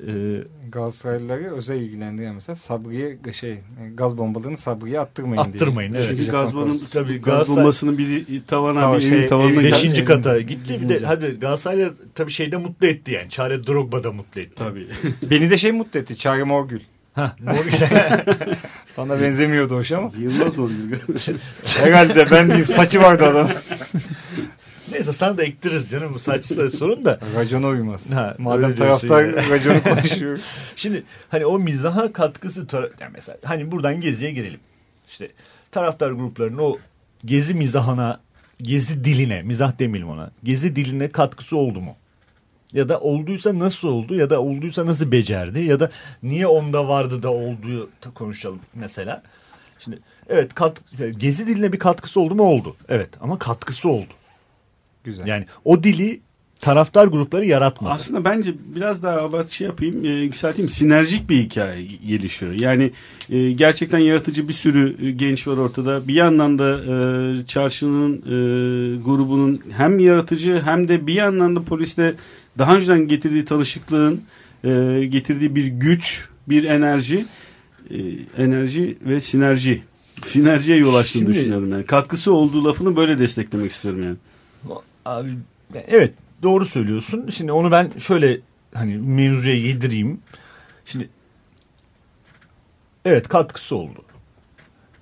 Ee, Galatasaraylıları özel ilgilendiriyor mesela Sabri'ye şey e, gaz bombalarını Sabri'ye attırmayın diye. Attırmayın, evet. Gaz, bombanın, konusu. Tabii gaz bombasının biri tavana Tamam, bir şey, evin tavanına evin geldi. beşinci evin- kata gitti bir de hadi Galatasaraylı tabii şeyde mutlu etti yani. Çare Drogba da mutlu etti. Tabii. [laughs] Beni de şey mutlu etti. Çağrı Morgül. [laughs] Bana benzemiyordu hoş ama. Yılmaz mı? Herhalde ben diyeyim saçı vardı adam. [laughs] Neyse sana da ektiririz canım bu saçsa [laughs] sorun da. Racona uymaz. Ha, Madem taraftar ya. raconu [laughs] konuşuyor. Şimdi hani o mizaha katkısı yani mesela hani buradan geziye girelim. İşte taraftar gruplarının o gezi mizahına, gezi diline, mizah demeyelim ona. Gezi diline katkısı oldu mu? Ya da olduysa nasıl oldu ya da olduysa nasıl becerdi ya da niye onda vardı da olduğu da konuşalım mesela. Şimdi evet kat, gezi diline bir katkısı oldu mu oldu. Evet ama katkısı oldu. Güzel. Yani o dili taraftar grupları yaratmadı. Aslında bence biraz daha abart şey yapayım, e, yükselteyim. Sinerjik bir hikaye gelişiyor. Yani e, gerçekten yaratıcı bir sürü e, genç var ortada. Bir yandan da e, çarşının e, grubunun hem yaratıcı hem de bir yandan da polisle daha önceden getirdiği tanışıklığın e, getirdiği bir güç, bir enerji, e, enerji ve sinerji. Sinerjiye yol açtığını Şimdi- düşünüyorum yani. Katkısı olduğu lafını böyle desteklemek istiyorum yani. Abi, evet doğru söylüyorsun. Şimdi onu ben şöyle hani mevzuya yedireyim. Şimdi evet katkısı oldu.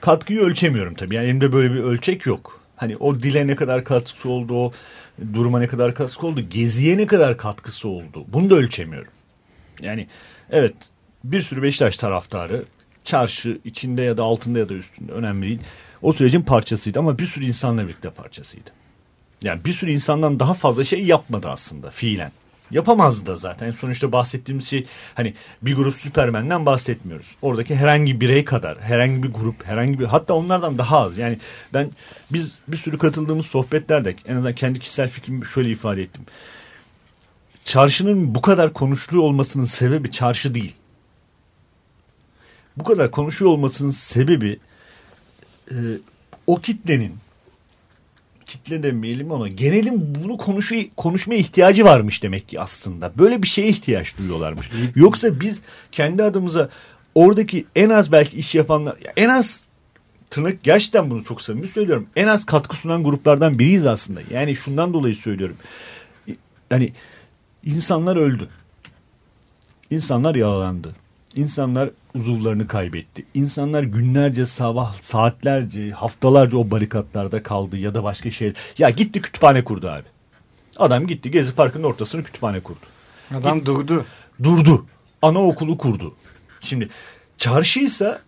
Katkıyı ölçemiyorum tabii. Yani elimde böyle bir ölçek yok. Hani o dile ne kadar katkısı oldu, o duruma ne kadar katkısı oldu, geziye ne kadar katkısı oldu. Bunu da ölçemiyorum. Yani evet bir sürü Beşiktaş taraftarı çarşı içinde ya da altında ya da üstünde önemli değil. O sürecin parçasıydı ama bir sürü insanla birlikte parçasıydı. Yani bir sürü insandan daha fazla şey yapmadı aslında fiilen. Yapamazdı da zaten. Sonuçta bahsettiğimiz şey hani bir grup Süpermen'den bahsetmiyoruz. Oradaki herhangi birey kadar, herhangi bir grup, herhangi bir hatta onlardan daha az. Yani ben biz bir sürü katıldığımız sohbetlerde en azından kendi kişisel fikrimi şöyle ifade ettim. Çarşının bu kadar konuşuluyor olmasının sebebi çarşı değil. Bu kadar konuşuyor olmasının sebebi e, o kitlenin kitle demeyelim ama genelin bunu konuşu, konuşmaya ihtiyacı varmış demek ki aslında. Böyle bir şeye ihtiyaç duyuyorlarmış. Yoksa biz kendi adımıza oradaki en az belki iş yapanlar ya en az tırnak gerçekten bunu çok samimi söylüyorum. En az katkı sunan gruplardan biriyiz aslında. Yani şundan dolayı söylüyorum. Yani insanlar öldü. İnsanlar yaralandı. İnsanlar uzuvlarını kaybetti. İnsanlar günlerce, sabah, saatlerce, haftalarca o barikatlarda kaldı ya da başka şey. Ya gitti kütüphane kurdu abi. Adam gitti Gezi Parkı'nın ortasını kütüphane kurdu. Adam durdu. Durdu. Anaokulu kurdu. Şimdi çarşıysa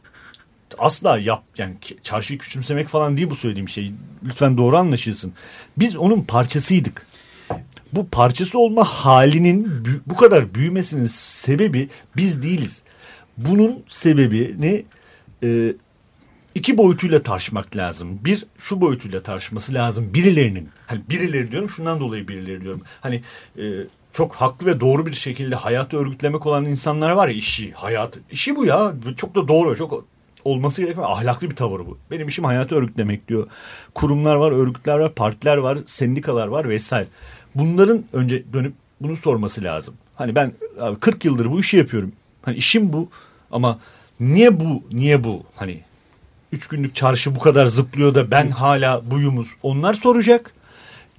asla yap yani çarşıyı küçümsemek falan değil bu söylediğim şey. Lütfen doğru anlaşılsın. Biz onun parçasıydık. Bu parçası olma halinin bu kadar büyümesinin sebebi biz değiliz. Bunun sebebini e, iki boyutuyla tartışmak lazım. Bir şu boyutuyla tartışması lazım birilerinin. Hani birileri diyorum şundan dolayı birileri diyorum. Hani e, çok haklı ve doğru bir şekilde hayatı örgütlemek olan insanlar var ya işi, hayatı. İşi bu ya. Çok da doğru, çok olması gereken ahlaklı bir tavır bu. Benim işim hayatı örgütlemek diyor. Kurumlar var, örgütler var, partiler var, sendikalar var vesaire. Bunların önce dönüp bunu sorması lazım. Hani ben abi 40 yıldır bu işi yapıyorum. Hani işim bu ama niye bu, niye bu? Hani üç günlük çarşı bu kadar zıplıyor da ben hala buyumuz. Onlar soracak.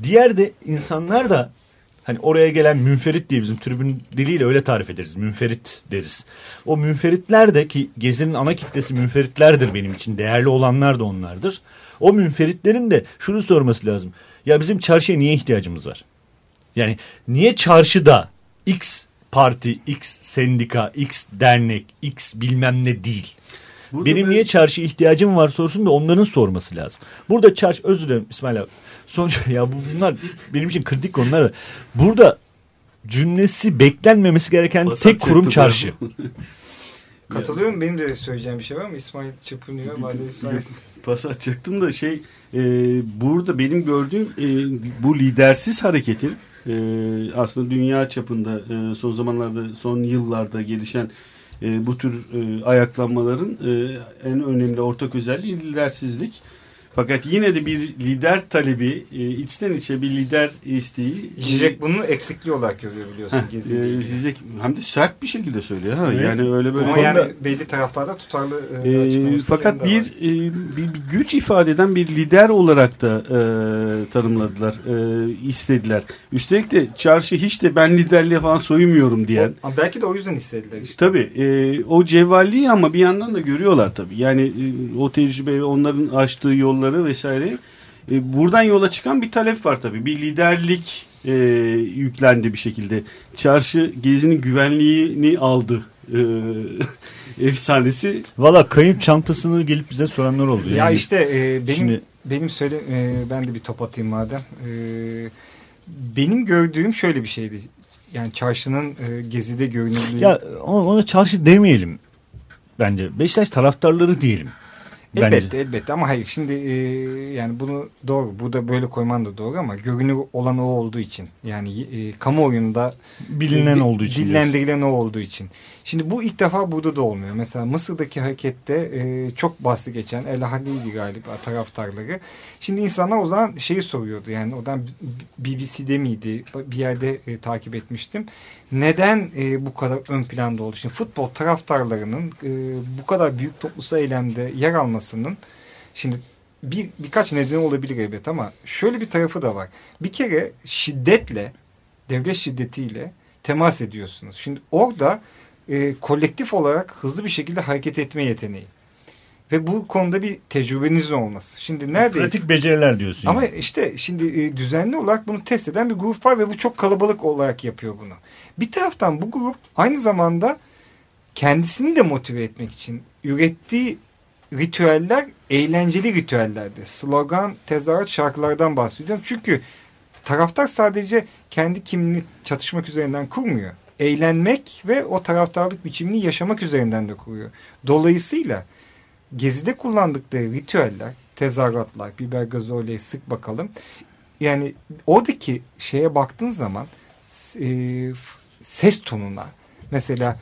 Diğer de insanlar da hani oraya gelen münferit diye bizim tribün diliyle öyle tarif ederiz. Münferit deriz. O münferitler de ki gezinin ana kitlesi münferitlerdir benim için. Değerli olanlar da onlardır. O münferitlerin de şunu sorması lazım. Ya bizim çarşıya niye ihtiyacımız var? Yani niye çarşıda X parti, X sendika, X dernek, X bilmem ne değil? Burada Benim ben... niye çarşı ihtiyacım var sorusunu da onların sorması lazım. Burada çarşı özür dilerim İsmail abi. Sonuçta [laughs] ya bunlar benim için kritik konular da. Burada cümlesi beklenmemesi gereken Basat tek kurum çarşı. [laughs] Katılıyorum. Benim de söyleyeceğim bir şey var mı? İsmail çırpınıyor. Bade İsmail. Pas atacaktım da şey e, burada benim gördüğüm e, bu lidersiz hareketin e, aslında dünya çapında e, son zamanlarda son yıllarda gelişen e, bu tür e, ayaklanmaların en önemli ortak özelliği lidersizlik. Fakat yine de bir lider talebi, e, içten içe bir lider isteği. Zizek bunu eksikliği olarak görüyor biliyorsun. Heh, e, Zizek hem de sert bir şekilde söylüyor. Ha? Evet. Yani öyle böyle. Ama yani belli taraflarda tutarlı e, e Fakat bir, e, bir, bir güç ifade eden bir lider olarak da e, tanımladılar, e, istediler. Üstelik de çarşı hiç de ben liderliğe falan soyunmuyorum diyen. O, belki de o yüzden istediler işte. Tabii. E, o cevvalliği ama bir yandan da görüyorlar tabii. Yani e, o tecrübe onların açtığı yolları kurumları vesaire. E, buradan yola çıkan bir talep var tabii. Bir liderlik e, yüklendi bir şekilde. Çarşı gezinin güvenliğini aldı. E, [laughs] efsanesi. Valla kayıp çantasını gelip bize soranlar oldu. Ya yani. işte e, benim Şimdi... benim söyle e, ben de bir top atayım madem. E, benim gördüğüm şöyle bir şeydi. Yani çarşının e, gezide görünürlüğü. Ya ona çarşı demeyelim bence. Beşiktaş taraftarları diyelim. Elbette Bence. elbette ama hayır şimdi e, yani bunu doğru burada böyle koyman da doğru ama görünür olan o olduğu için yani e, kamuoyunda bilinen e, olduğu için dillendirilen o olduğu için. Şimdi bu ilk defa burada da olmuyor. Mesela Mısır'daki harekette e, çok bahsi geçen El Halil'i galiba taraftarları. Şimdi insanlar o zaman şeyi soruyordu yani odan BBC'de miydi bir yerde e, takip etmiştim. Neden e, bu kadar ön planda oldu? Şimdi futbol taraftarlarının e, bu kadar büyük toplusu eylemde yer almasının şimdi bir birkaç nedeni olabilir elbet ama şöyle bir tarafı da var. Bir kere şiddetle devlet şiddetiyle temas ediyorsunuz. Şimdi orada e, kolektif olarak hızlı bir şekilde hareket etme yeteneği. Ve bu konuda bir tecrübenizin olması. Şimdi neredeyiz? Pratik beceriler diyorsun. Ama yani. işte şimdi e, düzenli olarak bunu test eden bir grup var ve bu çok kalabalık olarak yapıyor bunu. Bir taraftan bu grup aynı zamanda kendisini de motive etmek için ürettiği ritüeller eğlenceli ritüellerdi. Slogan, tezahürat şarkılardan bahsediyorum. Çünkü taraftar sadece kendi kimliğini çatışmak üzerinden kurmuyor eğlenmek ve o taraftarlık biçimini yaşamak üzerinden de kuruyor. Dolayısıyla gezide kullandıkları ritüeller, tezahüratlar, biber gazı sık bakalım. Yani oradaki şeye baktığın zaman e, ses tonuna mesela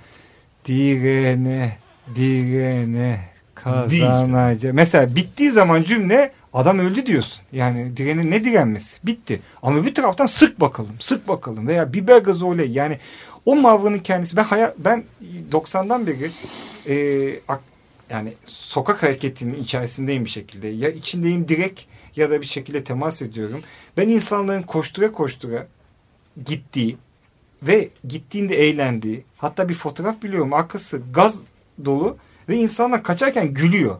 direne direne kazanacak. Mesela bittiği zaman cümle adam öldü diyorsun. Yani direnin ne direnmesi? Bitti. Ama bir taraftan sık bakalım, sık bakalım veya biber gazı oley yani o Mavranın kendisi ben hayal, ben 90'dan beri e, yani sokak hareketinin içerisindeyim bir şekilde. Ya içindeyim direkt ya da bir şekilde temas ediyorum. Ben insanların koştura koştura gittiği ve gittiğinde eğlendiği hatta bir fotoğraf biliyorum arkası gaz dolu ve insanlar kaçarken gülüyor.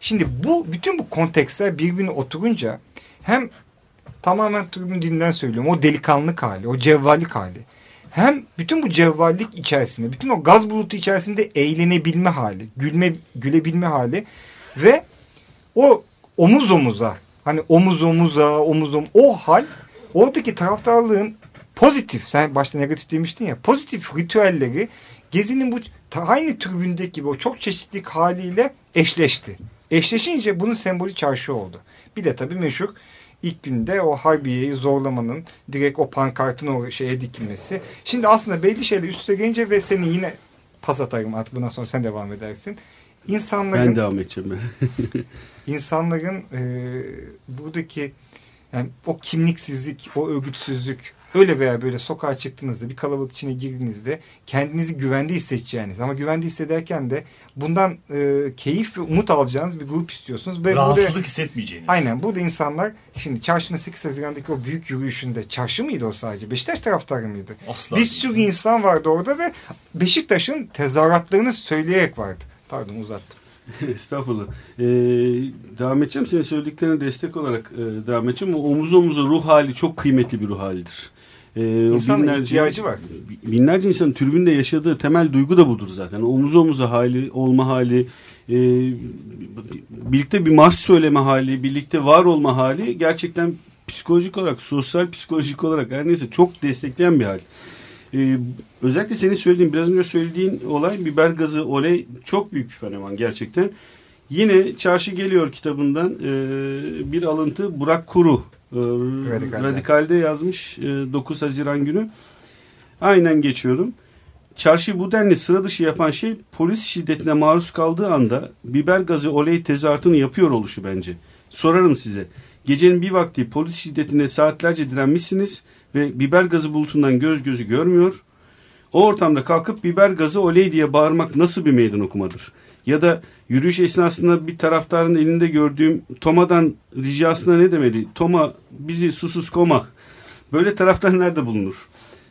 Şimdi bu bütün bu kontekstler birbirine oturunca hem tamamen tribün dilinden söylüyorum o delikanlık hali, o cevvallik hali hem bütün bu cevvallik içerisinde, bütün o gaz bulutu içerisinde eğlenebilme hali, gülme, gülebilme hali ve o omuz omuza, hani omuz omuza, omuz omuz, o hal oradaki taraftarlığın pozitif, sen başta negatif demiştin ya, pozitif ritüelleri Gezi'nin bu aynı tribündeki gibi o çok çeşitlilik haliyle eşleşti. Eşleşince bunun sembolü çarşı oldu. Bir de tabii meşhur ilk günde o Harbiye'yi zorlamanın direkt o pankartın o şeye dikilmesi. Şimdi aslında belli şeyler üste gelince ve seni yine pas atarım artık bundan sonra sen devam edersin. İnsanların, ben devam edeceğim. [laughs] insanların e, buradaki yani o kimliksizlik, o örgütsüzlük öyle veya böyle sokağa çıktığınızda bir kalabalık içine girdiğinizde kendinizi güvende hissedeceğiniz ama güvende hissederken de bundan e, keyif ve umut alacağınız bir grup istiyorsunuz. Ve Rahatsızlık burada, hissetmeyeceğiniz. Aynen burada insanlar şimdi çarşının 8 Haziran'daki o büyük yürüyüşünde çarşı mıydı o sadece? Beşiktaş taraftarı mıydı? Asla. Bir sürü insan vardı orada ve Beşiktaş'ın tezahüratlarını söyleyerek vardı. Pardon uzattım. [laughs] Estağfurullah. Ee, devam edeceğim. Senin söylediklerine destek olarak e, devam edeceğim. O omuz omuza ruh hali çok kıymetli bir ruh halidir. Ee, İnsanın binlerce, ihtiyacı var. Binlerce insanın türbünde yaşadığı temel duygu da budur zaten. Omuz omuza hali, olma hali, e, birlikte bir marş söyleme hali, birlikte var olma hali gerçekten psikolojik olarak, sosyal psikolojik olarak her neyse çok destekleyen bir hal. Ee, özellikle senin söylediğin, biraz önce söylediğin olay biber gazı olay çok büyük bir fenomen gerçekten. Yine Çarşı Geliyor kitabından e, bir alıntı Burak Kuru Radikal'de. Radikal'de yazmış e, 9 Haziran günü. Aynen geçiyorum. Çarşı bu denli sıra dışı yapan şey polis şiddetine maruz kaldığı anda biber gazı oley tezahüratını yapıyor oluşu bence. Sorarım size. Gecenin bir vakti polis şiddetine saatlerce direnmişsiniz ve biber gazı bulutundan göz gözü görmüyor. O ortamda kalkıp biber gazı oley diye bağırmak nasıl bir meydan okumadır? Ya da yürüyüş esnasında bir taraftarın elinde gördüğüm Toma'dan ricasına ne demeli? Toma bizi susuz koma. Böyle taraftar nerede bulunur?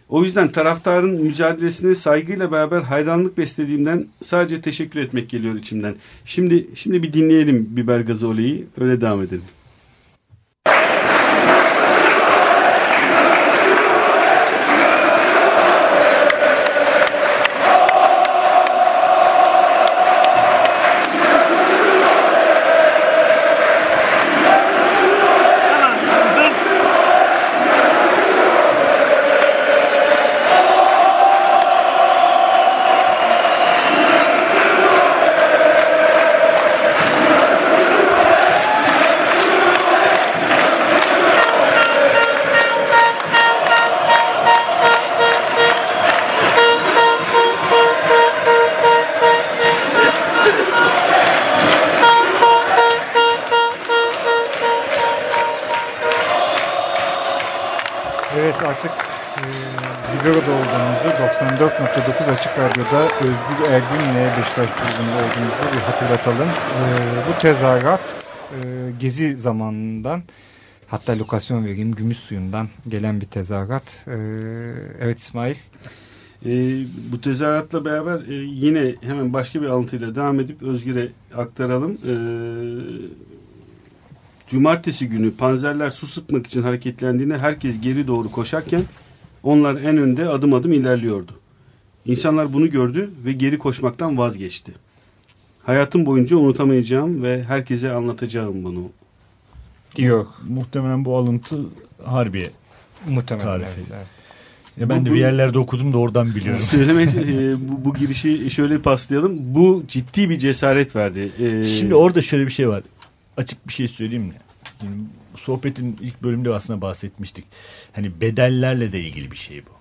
O yüzden taraftarın mücadelesine saygıyla beraber hayranlık beslediğimden sadece teşekkür etmek geliyor içimden. Şimdi şimdi bir dinleyelim biber gazı oleyi öyle devam edelim. Açık Radyo'da Özgür Ergün'le Beşiktaş Tribü'nde olduğumuzu bir hatırlatalım. E, bu tezahürat e, gezi zamanından hatta lokasyon vereyim Gümüş Suyu'ndan gelen bir tezahürat. E, evet İsmail. Ee, bu tezahüratla beraber e, yine hemen başka bir alıntıyla devam edip Özgür'e aktaralım. Ee, cumartesi günü panzerler su sıkmak için hareketlendiğinde herkes geri doğru koşarken onlar en önde adım adım ilerliyordu. İnsanlar bunu gördü ve geri koşmaktan vazgeçti. Hayatım boyunca unutamayacağım ve herkese anlatacağım bunu. Diyor. Muhtemelen bu alıntı Harbiye. Muhtemelen. Tarifi. Evet, evet. Ya ben Bu- de bir yerlerde okudum da oradan biliyorum. [laughs] Söylemek e, bu, bu girişi şöyle paslayalım. Bu ciddi bir cesaret verdi. Ee, Şimdi orada şöyle bir şey var. Açık bir şey söyleyeyim mi? Şimdi sohbetin ilk bölümde aslında bahsetmiştik. Hani bedellerle de ilgili bir şey bu.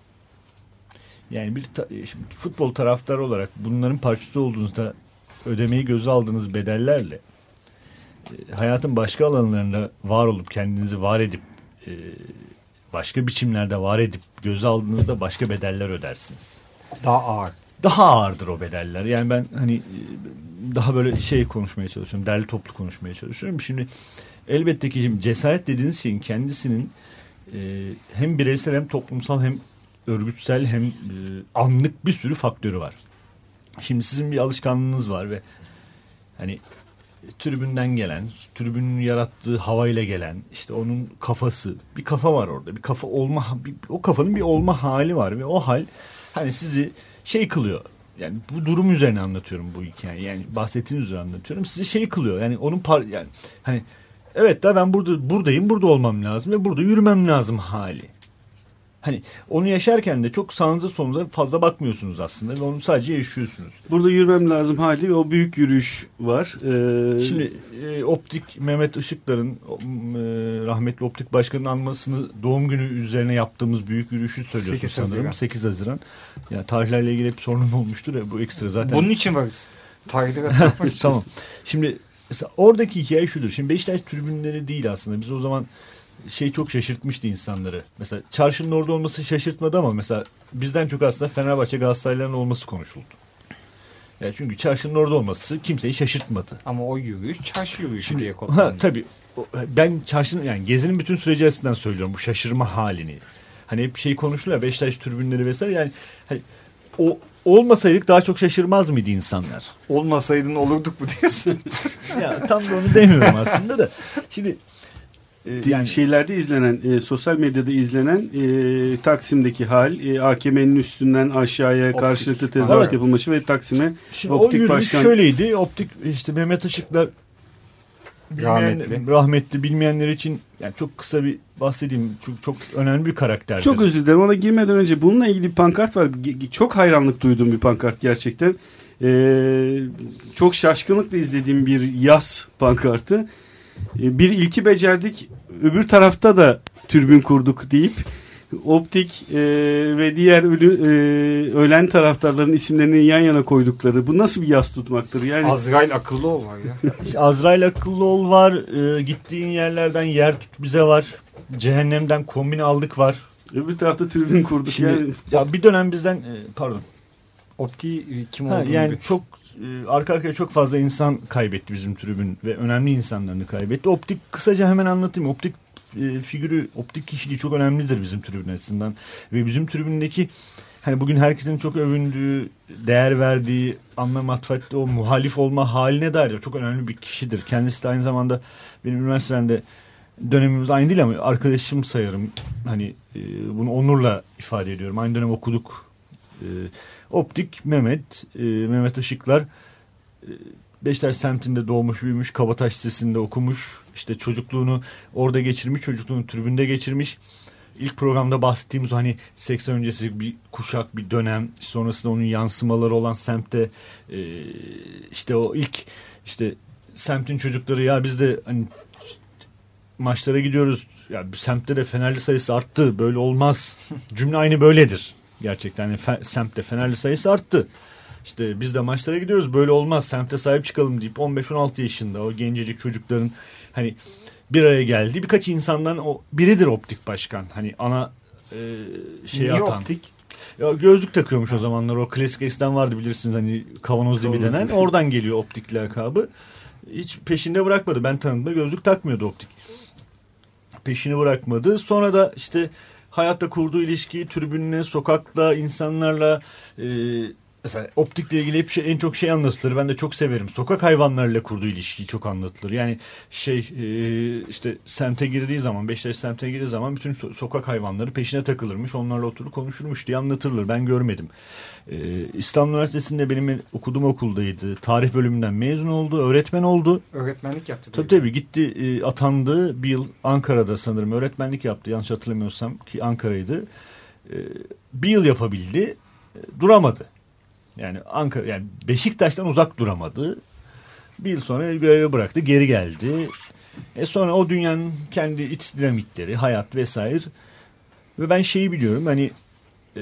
Yani bir ta- şimdi futbol taraftarı olarak bunların parçası olduğunuzda ödemeyi göze aldığınız bedellerle e, hayatın başka alanlarında var olup kendinizi var edip e, başka biçimlerde var edip göze aldığınızda başka bedeller ödersiniz Daha ağır. daha ağırdır o bedeller. Yani ben hani e, daha böyle şey konuşmaya çalışıyorum. Derli toplu konuşmaya çalışıyorum. Şimdi elbette ki şimdi cesaret dediğiniz şeyin kendisinin e, hem bireysel hem toplumsal hem örgütsel hem e, anlık bir sürü faktörü var. Şimdi sizin bir alışkanlığınız var ve hani tribünden gelen, tribünün yarattığı havayla gelen, işte onun kafası, bir kafa var orada. Bir kafa olma, bir, o kafanın bir olma hali var ve o hal hani sizi şey kılıyor. Yani bu durum üzerine anlatıyorum bu hikayeyi. Yani bahsettiğiniz üzerine anlatıyorum. Sizi şey kılıyor. Yani onun par yani hani evet da ben burada buradayım, burada olmam lazım ve burada yürümem lazım hali. Hani onu yaşarken de çok sağınıza solunuza fazla bakmıyorsunuz aslında ve onu sadece yaşıyorsunuz. Burada yürümem lazım hali ve o büyük yürüyüş var. Ee, Şimdi e, optik Mehmet Işıklar'ın e, rahmetli optik başkanın anmasını doğum günü üzerine yaptığımız büyük yürüyüşü söylüyorsun 8 sanırım. Haziran. 8 Haziran. Ya tarihlerle ilgili hep sorunum olmuştur ya bu ekstra zaten. Bunun için varız. Tarihleri [laughs] tamam. Şimdi mesela oradaki hikaye şudur. Şimdi Beşiktaş tribünleri değil aslında. Biz o zaman şey çok şaşırtmıştı insanları. Mesela çarşının orada olması şaşırtmadı ama mesela bizden çok aslında Fenerbahçe Galatasaray'ların olması konuşuldu. Yani çünkü çarşının orada olması kimseyi şaşırtmadı. Ama o yürüyüş çarşı yürüyüşü Şimdi diye ha, kodlanıyor. tabii ben çarşının yani gezinin bütün süreci açısından söylüyorum bu şaşırma halini. Hani hep şey konuşuluyor ya, Beşiktaş tribünleri vesaire yani hani o olmasaydık daha çok şaşırmaz mıydı insanlar? Olmasaydın olurduk mu diyorsun? [laughs] ya tam da onu demiyorum aslında da. Şimdi yani yani şeylerde izlenen, e, sosyal medyada izlenen e, Taksim'deki hal, e, AKM'nin üstünden aşağıya Optik. karşılıklı tezahürat Evet. yapılması ve Taksim'e Şimdi Optik o başkan- şöyleydi. Optik işte Mehmet bilmeyen, Rahmetli. rahmetli. bilmeyenler için yani çok kısa bir bahsedeyim. Çok çok önemli bir karakterdir. Çok özür dilerim ona girmeden önce bununla ilgili bir pankart var. Çok hayranlık duyduğum bir pankart gerçekten. Ee, çok şaşkınlıkla izlediğim bir yaz pankartı. Ee, bir ilki becerdik öbür tarafta da türbün kurduk deyip optik e, ve diğer ölü, e, ölen taraftarların isimlerini yan yana koydukları. Bu nasıl bir yaz tutmaktır? Yani Azrail akıllı ol var ya. [laughs] İşte Azrail akıllı ol var. e, gittiğin yerlerden yer tut bize var. Cehennemden kombin aldık var. öbür tarafta türbün kurduk. Şimdi, yani ya bir dönem bizden e, pardon. Opti e, kim Ha, olduğunu yani bir- çok e, arka arkaya çok fazla insan kaybetti bizim tribün ve önemli insanlarını kaybetti. Optik kısaca hemen anlatayım. Optik e, figürü, optik kişiliği çok önemlidir bizim tribün açısından. Ve bizim tribündeki hani bugün herkesin çok övündüğü, değer verdiği, anlam atfette o muhalif olma haline dair de çok önemli bir kişidir. Kendisi de aynı zamanda benim üniversitede dönemimiz aynı değil ama arkadaşım sayarım. Hani e, bunu onurla ifade ediyorum. Aynı dönem okuduk. E, Optik Mehmet, e, Mehmet Işıklar e, Beşiktaş semtinde doğmuş büyümüş, Kabataş Lisesi'nde okumuş. İşte çocukluğunu orada geçirmiş, çocukluğunu tribünde geçirmiş. İlk programda bahsettiğimiz hani 80 öncesi bir kuşak, bir dönem. Sonrasında onun yansımaları olan semtte e, işte o ilk işte semtin çocukları ya biz de hani maçlara gidiyoruz. Ya semtte de Fenerli sayısı arttı. Böyle olmaz. [laughs] Cümle aynı böyledir. Gerçekten yani semtte Fenerli sayısı arttı. İşte biz de maçlara gidiyoruz. Böyle olmaz. Semte sahip çıkalım deyip 15-16 yaşında o gencecik çocukların hani bir araya geldiği birkaç insandan o biridir optik başkan. Hani ana e, şey Niye atan. optik? Ya gözlük takıyormuş o zamanlar. O klasik eskiden vardı bilirsiniz hani kavanoz dibi denen. Oradan geliyor optik lakabı. Hiç peşinde bırakmadı. Ben tanıdığımda gözlük takmıyordu optik. Peşini bırakmadı. Sonra da işte hayatta kurduğu ilişkiyi tribünle, sokakla, insanlarla e, mesela optikle ilgili hep şey, en çok şey anlatılır. Ben de çok severim. Sokak hayvanlarıyla kurduğu ilişkiyi çok anlatılır. Yani şey e, işte semte girdiği zaman, Beşiktaş semte girdiği zaman bütün so- sokak hayvanları peşine takılırmış. Onlarla oturup konuşurmuş diye anlatılır. Ben görmedim. E, İstanbul Üniversitesi'nde benim okuduğum okuldaydı. Tarih bölümünden mezun oldu. Öğretmen oldu. Öğretmenlik yaptı. Tabii tabii gitti e, atandı bir yıl Ankara'da sanırım öğretmenlik yaptı yanlış hatırlamıyorsam ki Ankara'ydı. E, bir yıl yapabildi e, duramadı. Yani Ankara yani Beşiktaş'tan uzak duramadı. Bir yıl sonra görevi bıraktı geri geldi. E sonra o dünyanın kendi iç dinamikleri hayat vesaire ve ben şeyi biliyorum hani e,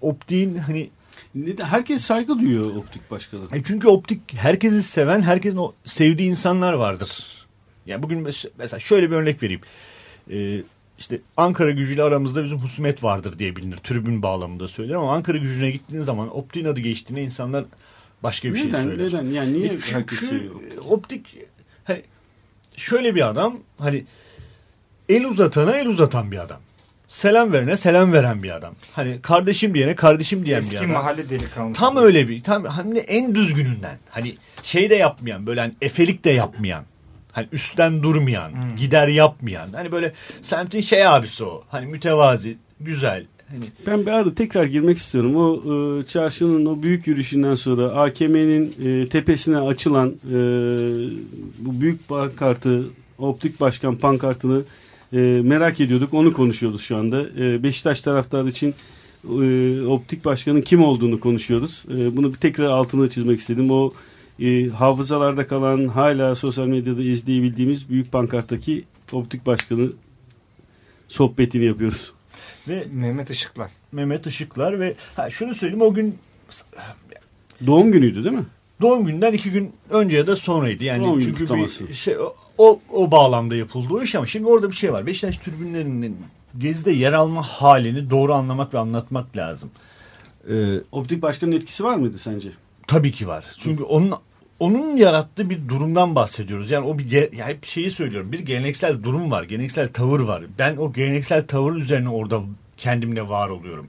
optiğin hani neden- herkes saygı duyuyor optik başkanı. e çünkü optik herkesi seven, herkesin o sevdiği insanlar vardır. Yani bugün mes- mesela şöyle bir örnek vereyim. Ee, işte Ankara gücüyle aramızda bizim husumet vardır diye bilinir. Tribün bağlamında söyler ama Ankara gücüne gittiğin zaman optiğin adı geçtiğinde insanlar başka bir şey neden? söyler. Neden? Yani niye E çünkü optik hani şöyle bir adam hani el uzatana el uzatan bir adam. Selam verene selam veren bir adam. Hani kardeşim diyene kardeşim diyen bir Eski adam. mahalle delikanlısı. Tam öyle bir tam de en düzgününden. Hani şey de yapmayan böyle hani efelik de yapmayan. Hani üstten durmayan, gider yapmayan. Hani böyle semtin şey abisi o. Hani mütevazi, güzel. Hani Ben bir arada tekrar girmek istiyorum. O e, çarşının o büyük yürüyüşünden sonra AKM'nin e, tepesine açılan e, bu büyük pankartı, optik başkan pankartını e, merak ediyorduk. Onu konuşuyoruz şu anda. E, Beşiktaş taraftarı için e, optik başkanın kim olduğunu konuşuyoruz. E, bunu bir tekrar altını çizmek istedim. O e, hafızalarda kalan hala sosyal medyada izleyebildiğimiz büyük pankarttaki optik başkanı sohbetini yapıyoruz. ve Mehmet Işıklar. Mehmet Işıklar ve ha şunu söyleyeyim o gün Doğum günüydü değil mi? doğum günden iki gün önce ya da sonraydı. Yani Doğum çünkü kutlaması. bir şey o, o, bağlamda yapıldı o iş ama şimdi orada bir şey var. Beşiktaş tribünlerinin gezide yer alma halini doğru anlamak ve anlatmak lazım. Ee, Optik başkanın etkisi var mıydı sence? Tabii ki var. Çünkü onun onun yarattığı bir durumdan bahsediyoruz. Yani o bir ya hep şeyi söylüyorum. Bir geleneksel durum var, geleneksel tavır var. Ben o geleneksel tavır üzerine orada kendimle var oluyorum.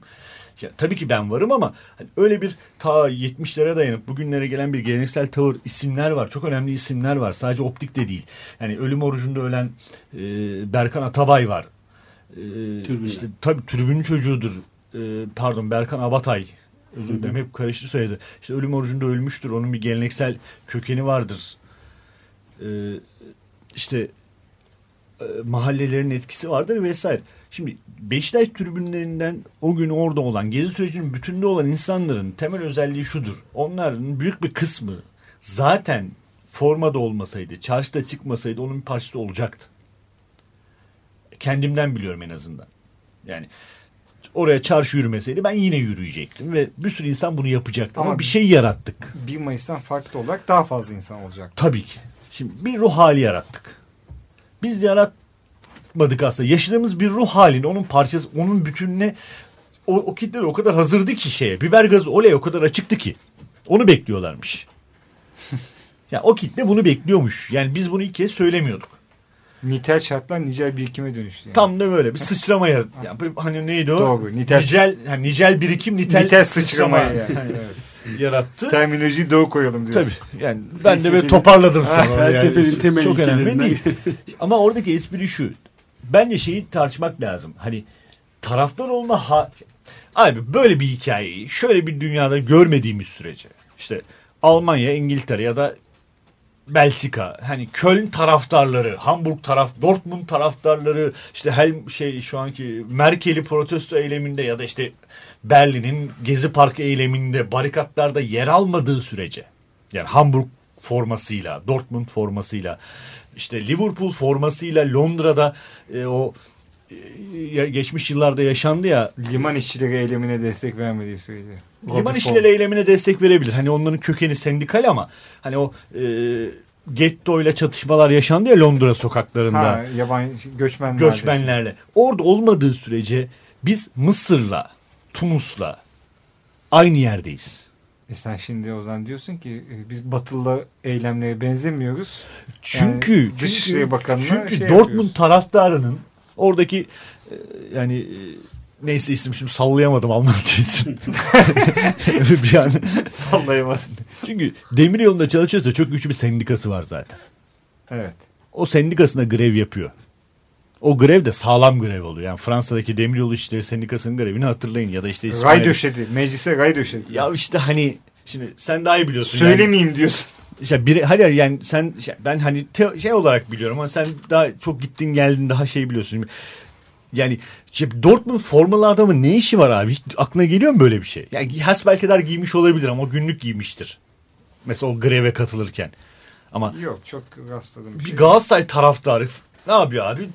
Ya, tabii ki ben varım ama hani öyle bir ta 70'lere dayanıp bugünlere gelen bir geleneksel tavır isimler var. Çok önemli isimler var. Sadece optik de değil. Yani ölüm orucunda ölen e, Berkan Atabay var. E, işte tabii tribünün çocuğudur. E, pardon Berkan Abatay. Özür dilerim hep karıştı söyledi. İşte ölüm orucunda ölmüştür. Onun bir geleneksel kökeni vardır. E, işte e, mahallelerin etkisi vardır vesaire. Şimdi Beşiktaş tribünlerinden o gün orada olan gezi sürecinin bütününde olan insanların temel özelliği şudur. Onların büyük bir kısmı zaten formada olmasaydı, çarşıda çıkmasaydı onun bir parçası olacaktı. Kendimden biliyorum en azından. Yani oraya çarşı yürümeseydi ben yine yürüyecektim ve bir sürü insan bunu yapacaktı. Ama, Ama bir şey yarattık. 1 Mayıs'tan farklı olarak daha fazla insan olacak. Tabii ki. Şimdi bir ruh hali yarattık. Biz yaratmadık aslında. Yaşadığımız bir ruh halini, onun parçası, onun bütününe o, o kitler o kadar hazırdı ki şeye. Biber gazı oley o kadar açıktı ki. Onu bekliyorlarmış. [laughs] ya o kitle bunu bekliyormuş. Yani biz bunu ilk kez söylemiyorduk. Nitel şartlar nicel birikime dönüştü. Yani. Tam da böyle bir sıçrama yarattı. [laughs] Yani hani neydi o? Doğru, nitel- nicel, yani nicel birikim, nitel, Nitel sıçrama sıçramayı yani. evet. yarattı. Terminolojiyi doğru koyalım diyorsun. Tabii. Yani ben de böyle Felsefenin- toparladım sonra. onu yani. Felsefenin temel Çok önemli değil. Ama oradaki espri şu. Bence şeyi tartışmak lazım. Hani taraftar olma ha... Abi böyle bir hikayeyi şöyle bir dünyada görmediğimiz sürece işte Almanya, İngiltere ya da Belçika hani Köln taraftarları, Hamburg taraf, Dortmund taraftarları işte her şey şu anki Merkel'i protesto eyleminde ya da işte Berlin'in Gezi Parkı eyleminde barikatlarda yer almadığı sürece yani Hamburg formasıyla, Dortmund formasıyla, işte Liverpool formasıyla Londra'da e, o e, geçmiş yıllarda yaşandı ya Liman işçileri eylemine destek vermediği sürece. Liman işçileri eylemine destek verebilir. Hani onların kökeni sendikal ama hani o e, getto ile çatışmalar yaşandı ya Londra sokaklarında Ha, yabancı göçmenler. göçmenlerle. Orada olmadığı sürece biz Mısır'la, Tunus'la aynı yerdeyiz. E sen şimdi o zaman diyorsun ki e, biz batılı eylemlere benzemiyoruz. Çünkü Yani çünkü, çünkü şey Dortmund yapıyoruz. taraftarının oradaki e, yani e, neyse isim şimdi sallayamadım Almanca isim. [laughs] bir an. Sallayamaz. Çünkü demir yolunda çalışıyorsa çok güçlü bir sendikası var zaten. Evet. O sendikasına grev yapıyor. O grev de sağlam grev oluyor. Yani Fransa'daki demiryolu işçileri sendikasının grevini hatırlayın ya da işte Ray İsmail. döşedi. Meclise ray döşedi. Ya işte hani şimdi sen daha iyi biliyorsun. yani. Söylemeyeyim diyorsun. İşte biri, hayır yani sen ben hani te- şey olarak biliyorum ama sen daha çok gittin geldin daha şey biliyorsun. Yani işte Dortmund formalı adamın ne işi var abi? Hiç aklına geliyor mu böyle bir şey? Yani hasbelkader giymiş olabilir ama günlük giymiştir. Mesela o greve katılırken. Ama Yok çok rastladım bir bir şey. Galatasaray taraftarı ne yapıyor abi?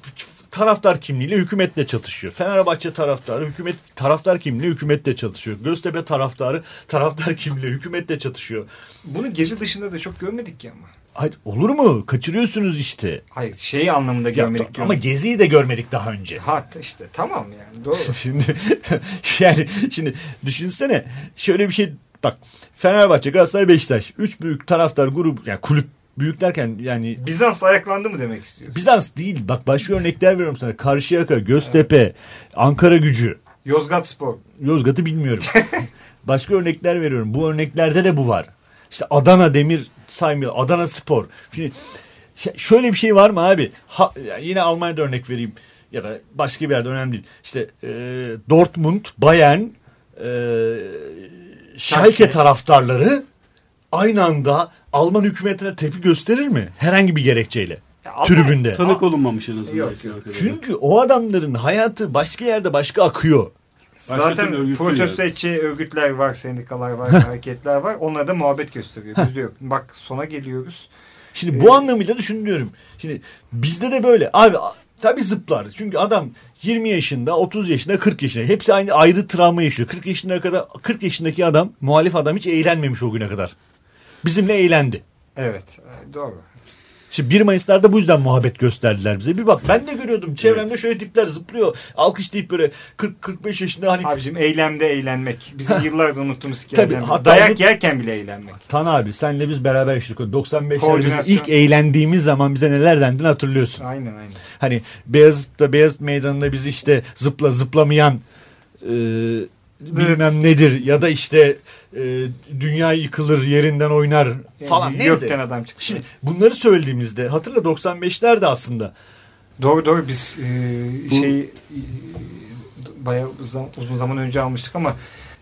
Taraftar kimliğiyle hükümetle çatışıyor. Fenerbahçe taraftarı hükümet taraftar kimliğiyle hükümetle çatışıyor. Göztepe taraftarı taraftar kimliğiyle hükümetle çatışıyor. Bunu gezi dışında da çok görmedik ki ama. Hayır olur mu? Kaçırıyorsunuz işte. Hayır şey anlamında Ya, görmedik. diyorum. ama Gezi'yi de görmedik daha önce. Ha işte tamam yani doğru. [laughs] Şimdi [laughs] yani şimdi düşünsene şöyle bir şey bak Fenerbahçe, Galatasaray, Beşiktaş üç büyük taraftar grup yani kulüp büyük derken yani Bizans ayaklandı mı demek istiyorsun? Bizans değil bak başka örnekler veriyorum sana. Karşıyaka, Göztepe, Ankara gücü, Yozgat Spor. Yozgat'ı bilmiyorum. [laughs] başka örnekler veriyorum. Bu örneklerde de bu var. İşte Adana Demir saymıyor. Adana Spor. Şimdi şöyle bir şey var mı abi? Ha, yani yine Almanya'da örnek vereyim ya da başka bir yerde önemli değil. İşte e, Dortmund, Bayern, e, Schalke taraftarları aynı anda Alman hükümetine tepki gösterir mi? Herhangi bir gerekçeyle. Ya Tribünde. Tanık olunmamış en azından. Yok, yok. Çünkü o adamların hayatı başka yerde başka akıyor. Zaten protesto edeceği örgütler var, sendikalar var, hareketler var. Onlara da muhabbet gösteriyor. Bizde yok. Bak sona geliyoruz. Şimdi bu anlamıyla düşünüyorum. Şimdi bizde de böyle. Abi tabii zıplar. Çünkü adam 20 yaşında, 30 yaşında, 40 yaşında. Hepsi aynı ayrı travma yaşıyor. 40 yaşına kadar 40 yaşındaki adam, muhalif adam hiç eğlenmemiş o güne kadar. Bizimle eğlendi. Evet. e, Doğru. Şimdi 1 Mayıs'larda bu yüzden muhabbet gösterdiler bize. Bir bak ben de görüyordum. Çevremde şöyle tipler zıplıyor. Alkışlayıp böyle 40-45 yaşında hani Abicim eylemde eğlenmek. Bizim [laughs] yıllardır unuttuğumuz Tabii, hikayelerden. hatta Dayak unut- yerken bile eğlenmek. Tan abi senle biz beraber yaşadık. 95'lerde biz ilk eğlendiğimiz zaman bize neler dendiğini hatırlıyorsun. Aynen aynen. Hani Beyazıt'ta Beyazıt Meydanı'nda biz işte zıpla zıplamayan e, bilmem nedir ya da işte e, dünya yıkılır yerinden oynar falan Yani neyse. gökten adam çıktı. Şimdi bunları söylediğimizde hatırla 95'lerde aslında Doğru doğru biz e, şey e, bayağı zam- uzun zaman önce almıştık ama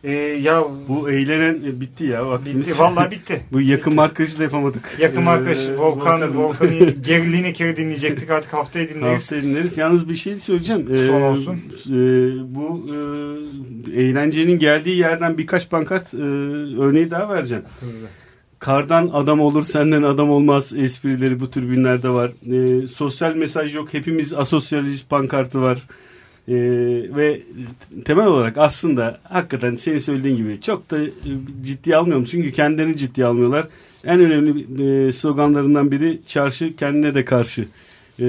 e, ya Bu eğlenen e, bitti ya vaktimiz. bitti vallahi bitti. [laughs] Bu yakın markajı da yapamadık. Yakın Ee, arkadaş Volkan Volkan'ın- Volkan'ın [laughs] gerilliğini kere dinleyecektik artık haftaya dinleriz. Haftaya dinleriz. Yalnız bir şey söyleyeceğim. Ee, Son olsun. e, bu e, eğlencenin geldiği yerden birkaç pankart e, örneği daha vereceğim. Hızlı. Kardan adam olur senden adam olmaz esprileri bu tribünlerde var. E, sosyal mesaj yok hepimiz asosyaliz pankartı var. E, ve temel olarak aslında hakikaten senin söylediğin gibi çok da e, ciddiye almıyorum. Çünkü kendilerini ciddiye almıyorlar. En önemli e, sloganlarından biri çarşı kendine de karşı e,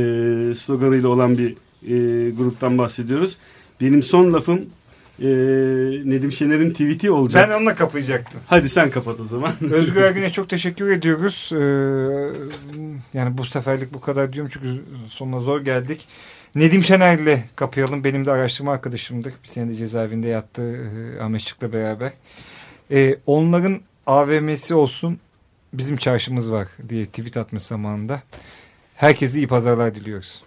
sloganıyla olan bir e, gruptan bahsediyoruz. Benim son lafım e, Nedim Şener'in tweet'i olacak. Ben onunla kapayacaktım. Hadi sen kapat o zaman. [laughs] Özgür Ergün'e çok teşekkür ediyoruz. Ee, yani bu seferlik bu kadar diyorum çünkü sonuna zor geldik. Nedim Şener'le kapayalım. Benim de araştırma arkadaşımdır. Bir sene de cezaevinde yattı e, beraber. Ee, onların AVM'si olsun bizim çarşımız var diye tweet atmış zamanında. Herkese iyi pazarlar diliyoruz.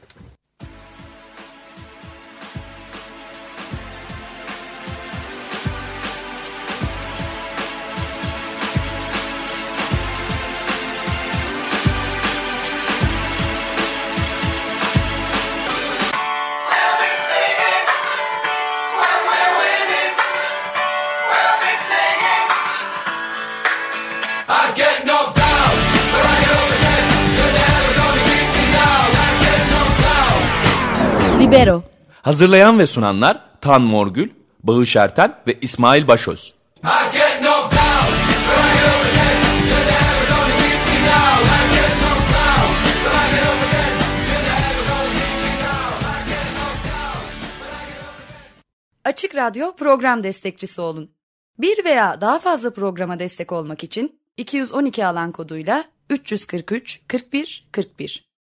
Libero. Hazırlayan ve sunanlar Tan Morgül, Bağış Erten ve İsmail Başöz. Açık Radyo program destekçisi olun. Bir veya daha fazla programa destek olmak için 212 alan koduyla 343 41 41